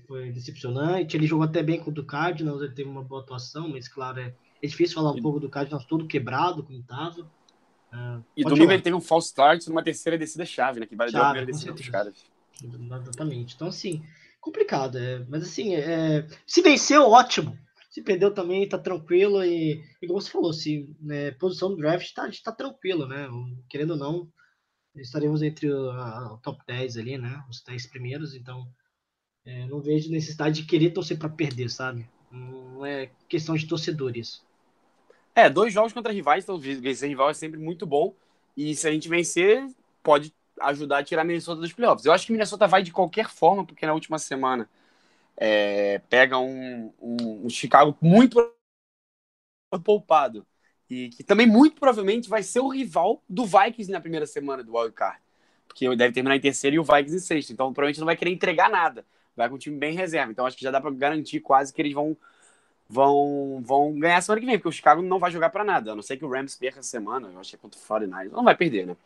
foi decepcionante, ele jogou até bem contra o Cardinals, ele teve uma boa atuação, mas claro, é, é difícil falar um pouco do Cardinals todo quebrado como estava. Ah, E domingo ele teve um false start numa terceira descida chave, né? Que validou a Chave, primeira com descida dos caras. Exatamente. Então, assim, complicado. É, mas, assim, é, se venceu, ótimo. Se perdeu também, tá tranquilo. E, e como você falou, se né, posição do draft tá, tá tranquilo, né? Querendo ou não, estaremos entre o a- o top 10 ali, né? Os 10 primeiros. Então, é, não vejo necessidade de querer torcer para perder, sabe? Não é questão de torcedor isso. É, dois jogos contra rivais, então vencer rival é sempre muito bom. E se a gente vencer, pode ajudar a tirar a Minnesota dos playoffs. Eu acho que Minnesota vai de qualquer forma, porque na última semana é, pega um, um, um Chicago muito poupado. E que também muito provavelmente vai ser o rival do Vikings na primeira semana do Wild Card. Porque deve terminar em terceiro e o Vikings em sexto. Então provavelmente não vai querer entregar nada. Vai com um time bem reserva. Então acho que já dá para garantir quase que eles vão vão, vão ganhar semana que vem, porque o Chicago não vai jogar para nada, a não ser que o Rams perca essa semana, eu acho que é contra o 49 não vai perder, né?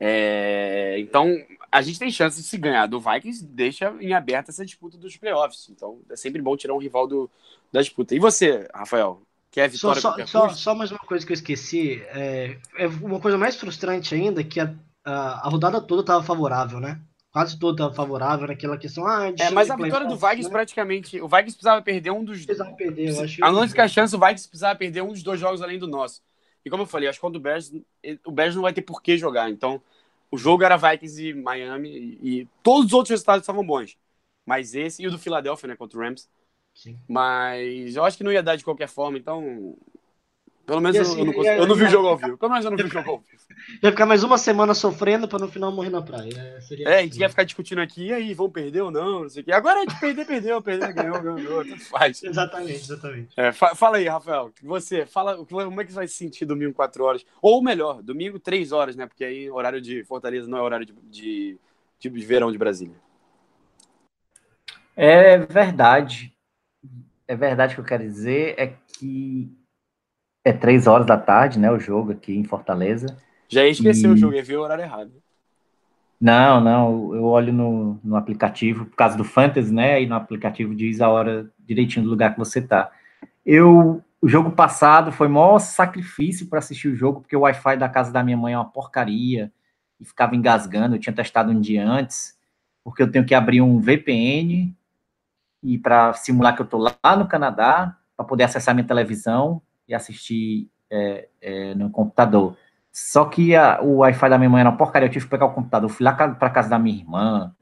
É, então, a gente tem chance de se ganhar do Vikings, deixa em aberto essa disputa dos playoffs, então é sempre bom tirar um rival do, da disputa. E você, Rafael? Quer Só, vitória só, só, custo? só mais uma coisa que eu esqueci. É, é uma coisa mais frustrante ainda que a, a, a rodada toda estava favorável, né? Quase toda favorável naquela questão. Ah, É, mas a vitória do Vikings praticamente, o Vikings precisava perder um dos Precisava perder, eu acho. A única chance, o Vikings precisava perder um dos dois jogos além do nosso. E como eu falei, acho que quando o Bears, o Bears não vai ter por que jogar. Então, o jogo era Vikings e Miami e, e todos os outros resultados estavam bons. Mas esse e o do Philadelphia, né, contra o Rams. Sim. Mas eu acho que não ia dar de qualquer forma, então. Pelo menos eu- assim, eu, não, consegui- é- eu não vi o é- jogo ao vivo. Pelo menos eu não vi o jogo ao vivo. Vai ficar mais uma semana sofrendo para no final morrer na praia. É, seria É, a gente ia ficar discutindo aqui, e aí, vão perder ou não, não sei o quê. Agora é de perder, perdeu, perder, ganhou, ganhou, tanto faz. Exatamente, exatamente. É, fa- fala aí, Rafael. Você, fala como é que você vai se sentir domingo 4 horas? Ou melhor, domingo 3 horas, né? Porque aí horário de Fortaleza não é horário de, de, de verão de Brasília. É verdade. É verdade que eu quero dizer é que é três horas da tarde, né? O jogo aqui em Fortaleza. Já ia esquecer E- o jogo, ver o horário errado. Não, não, eu olho no, no aplicativo, por causa do Fantasy, né? E no aplicativo diz a hora direitinho do lugar que você tá. Eu, o jogo passado foi maior sacrifício para assistir o jogo, porque o Wi-Fi da casa da minha mãe é uma porcaria e ficava engasgando. Eu tinha testado um dia antes, porque eu tenho que abrir um VPN e para simular que eu tô lá no Canadá, para poder acessar minha televisão e assistir é, é, no computador. Só que a- o Wi-Fi da minha mãe era uma porcaria, eu tive que pegar o computador, fui lá para casa da minha irmã.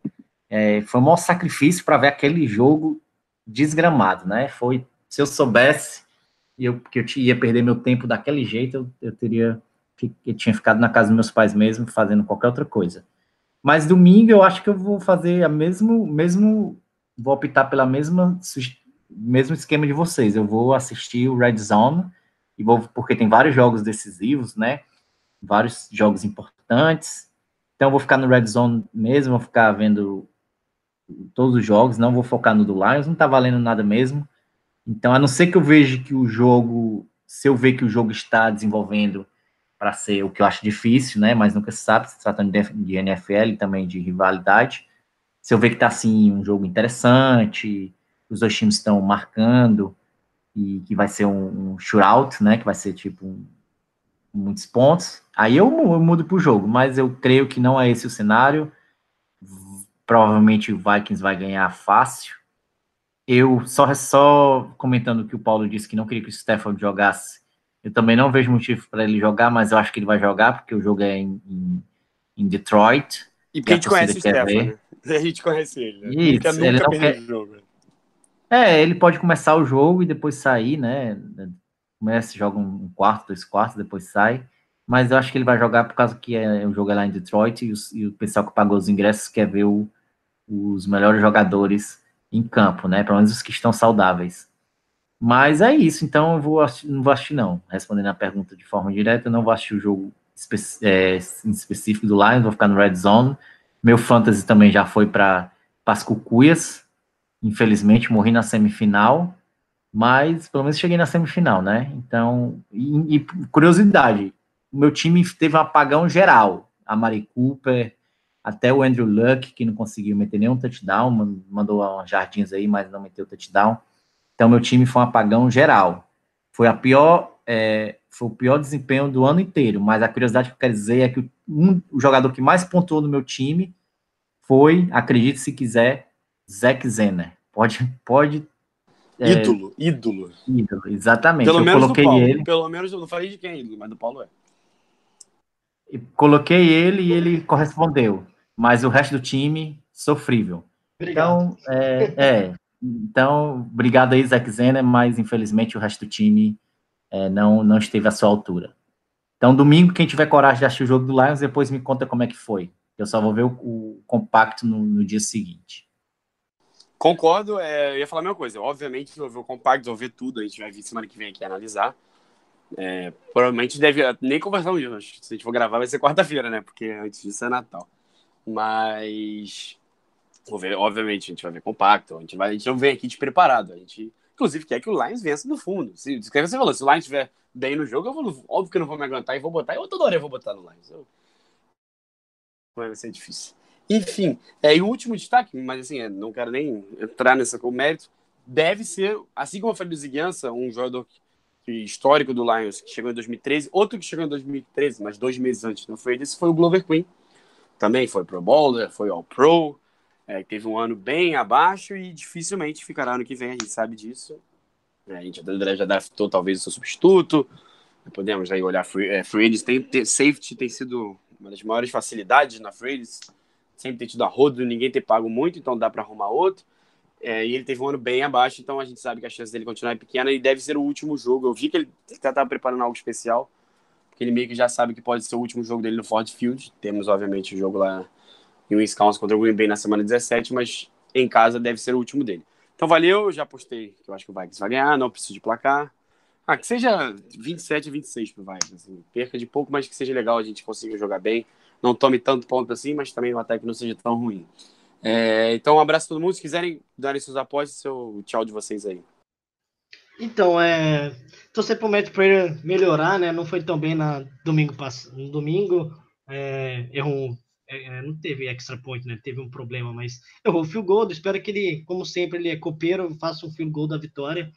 É, foi um maior sacrifício para ver aquele jogo desgramado, né? Foi, se eu soubesse eu, que eu ia perder meu tempo daquele jeito, eu, eu teria eu tinha ficado na casa dos meus pais mesmo, fazendo qualquer outra coisa. Mas domingo eu acho que eu vou fazer a mesmo, mesmo vou optar pela mesma mesmo esquema de vocês. Eu vou assistir o Red Zone e vou porque tem vários jogos decisivos, né? Vários jogos importantes. Então vou ficar no Red Zone mesmo, vou ficar vendo todos os jogos, não vou focar no do Lions, não tá valendo nada mesmo. Então, a não ser que eu veja que o jogo, se eu ver que o jogo está desenvolvendo para ser o que eu acho difícil, né? Mas nunca se sabe, se tratando de NFL também de rivalidade. Se eu ver que tá assim um jogo interessante, os dois times estão marcando e que vai ser um, um shootout, né? Que vai ser tipo um- muitos pontos. Aí eu, eu mudo pro jogo, mas eu creio que não é esse o cenário. Provavelmente o Vikings vai ganhar fácil. Eu só só comentando o que o Paulo disse que não queria que o Stafford jogasse. Eu também não vejo motivo para ele jogar, mas eu acho que ele vai jogar porque o jogo é em, em, em Detroit. E porque a gente conhece o Stefan, ver. né? A gente conhece ele, né? Isso, ele nunca não quer- o jogo. É, ele pode começar o jogo e depois sair, né? Começa, joga um quarto, dois quartos, depois sai. Mas eu acho que ele vai jogar por causa que é, o jogo é lá em Detroit e, os- e o pessoal que pagou os ingressos quer ver o- os melhores jogadores em campo, né? Pelo menos os que estão saudáveis. Mas é isso, então eu vou assistir, não vou assistir, não. Respondendo a pergunta de forma direta, eu não vou assistir o jogo espe é, em específico do Lions, vou ficar no Red Zone. Meu fantasy também já foi para as cucuias. Infelizmente, morri na semifinal, mas pelo menos cheguei na semifinal, né? Então, e, e curiosidade, o meu time teve um apagão geral. A Mari Cooper, até o Andrew Luck, que não conseguiu meter nenhum touchdown, man- mandou umas jardins aí, mas não meteu touchdown. Então, meu time foi um apagão geral. Foi a pior, é, foi o pior desempenho do ano inteiro. Mas a curiosidade que eu quero dizer é que um, o jogador que mais pontuou no meu time foi, acredite se quiser, Zack Zener. Pode, pode. é, Ídolo, ídolo. ídolo, exatamente. Pelo eu menos do coloquei Paulo. ele, Pelo menos eu não falei de quem é ídolo, mas do Paulo é. coloquei ele e ele correspondeu. Mas o resto do time, sofrível. Obrigado. Então, é, é. Então, obrigado aí, Zack Zener, mas infelizmente o resto do time é, não, não esteve à sua altura. Então, domingo, quem tiver coragem de assistir o jogo do Lions, depois me conta como é que foi. Eu só vou ver o, o compacto no, no dia seguinte. Concordo, é, eu ia falar a mesma coisa. Obviamente, vou ver o compacto, vou ver tudo, a gente vai vir semana que vem aqui analisar. É, provavelmente deve nem conversar um dia, se a gente for gravar vai ser quarta-feira, né? Porque antes disso é Natal. Mas vou ver, obviamente, a gente vai ver compacto, a gente, vai, a gente não vem aqui despreparado. A gente, inclusive, quer que o Lions vença no fundo. Se, se você falou, se o Lions estiver bem no jogo, eu vou, óbvio que eu não vou me aguentar e vou botar. Eu toda hora eu vou botar no Lions. Eu- vai ser difícil. Enfim, é, e o último destaque, mas assim, é, não quero nem entrar nessa com mérito, deve ser, assim como eu falei do Ziguiança, um jogador histórico do Lions, que chegou em 2013, outro que chegou em 2013, mas dois meses antes, não foi esse, foi o Glover Queen. Também foi Pro Bowler, foi All Pro, é, teve um ano bem abaixo e dificilmente ficará ano que vem, a gente sabe disso. É, a gente já, draftou talvez o seu substituto, podemos aí olhar free, é, free tem, tem- safety tem sido uma das maiores facilidades na free sempre ter tido a rodo, ninguém ter pago muito, então dá para arrumar outro. É, e ele teve um ano bem abaixo, então a gente sabe que a chance dele continuar é pequena e deve ser o último jogo. Eu vi que ele estava preparando algo especial, porque ele meio que já sabe que pode ser o último jogo dele no Ford Field. Temos, obviamente, o jogo lá em Wisconsin contra o Green Bay na semana 17, mas em casa deve ser o último dele. Então valeu, já postei que eu acho que o Vikings vai ganhar, não preciso de placar. Ah, que seja 27 a 26 pro Vikings. Assim, perca de pouco, mas que seja legal, a gente consiga jogar bem. Não tome tanto ponto assim, mas também o ataque não seja tão ruim. É, então, um abraço a todo mundo. Se quiserem darem seus apostas, seu tchau de vocês aí. Então, é. Torcer pro Matt Prater melhorar, né? Não foi tão bem na domingo passado. No domingo, é, errou. é, é, não teve extra point, né? Teve um problema, mas errou o field goal. Espero que ele, como sempre, ele é copeiro, faça um field goal da vitória.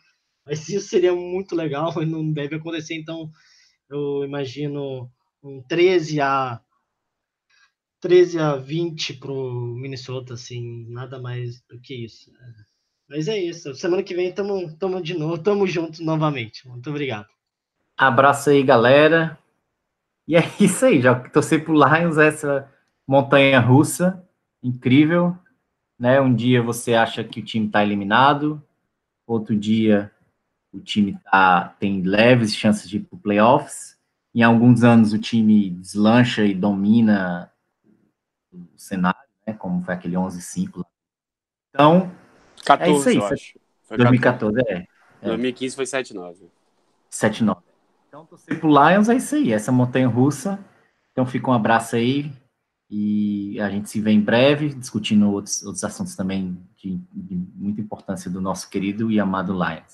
Mas isso seria muito legal e não deve acontecer. Então, eu imagino um 13 a 13 a 20 pro Minnesota, assim, nada mais do que isso. Mas é isso. Semana que vem tamo, tamo de novo, tamo juntos novamente. Muito obrigado. Abraço aí, galera. E é isso aí, já torcer pro Lions, essa montanha russa incrível, né? Um dia você acha que o time está eliminado, outro dia o time tá, tem leves chances de ir para playoffs. Em alguns anos o time deslancha e domina o cenário, né? Como foi aquele 11-5 lá. Então, 14, É isso aí, eu acho. Foi 2014 é. É. 2015 foi 7-9. 7-9. Então, torcer pro Lions é isso aí, essa montanha russa. Então, fica um abraço aí e a gente se vê em breve, discutindo outros, outros assuntos também de, de muita importância do nosso querido e amado Lions.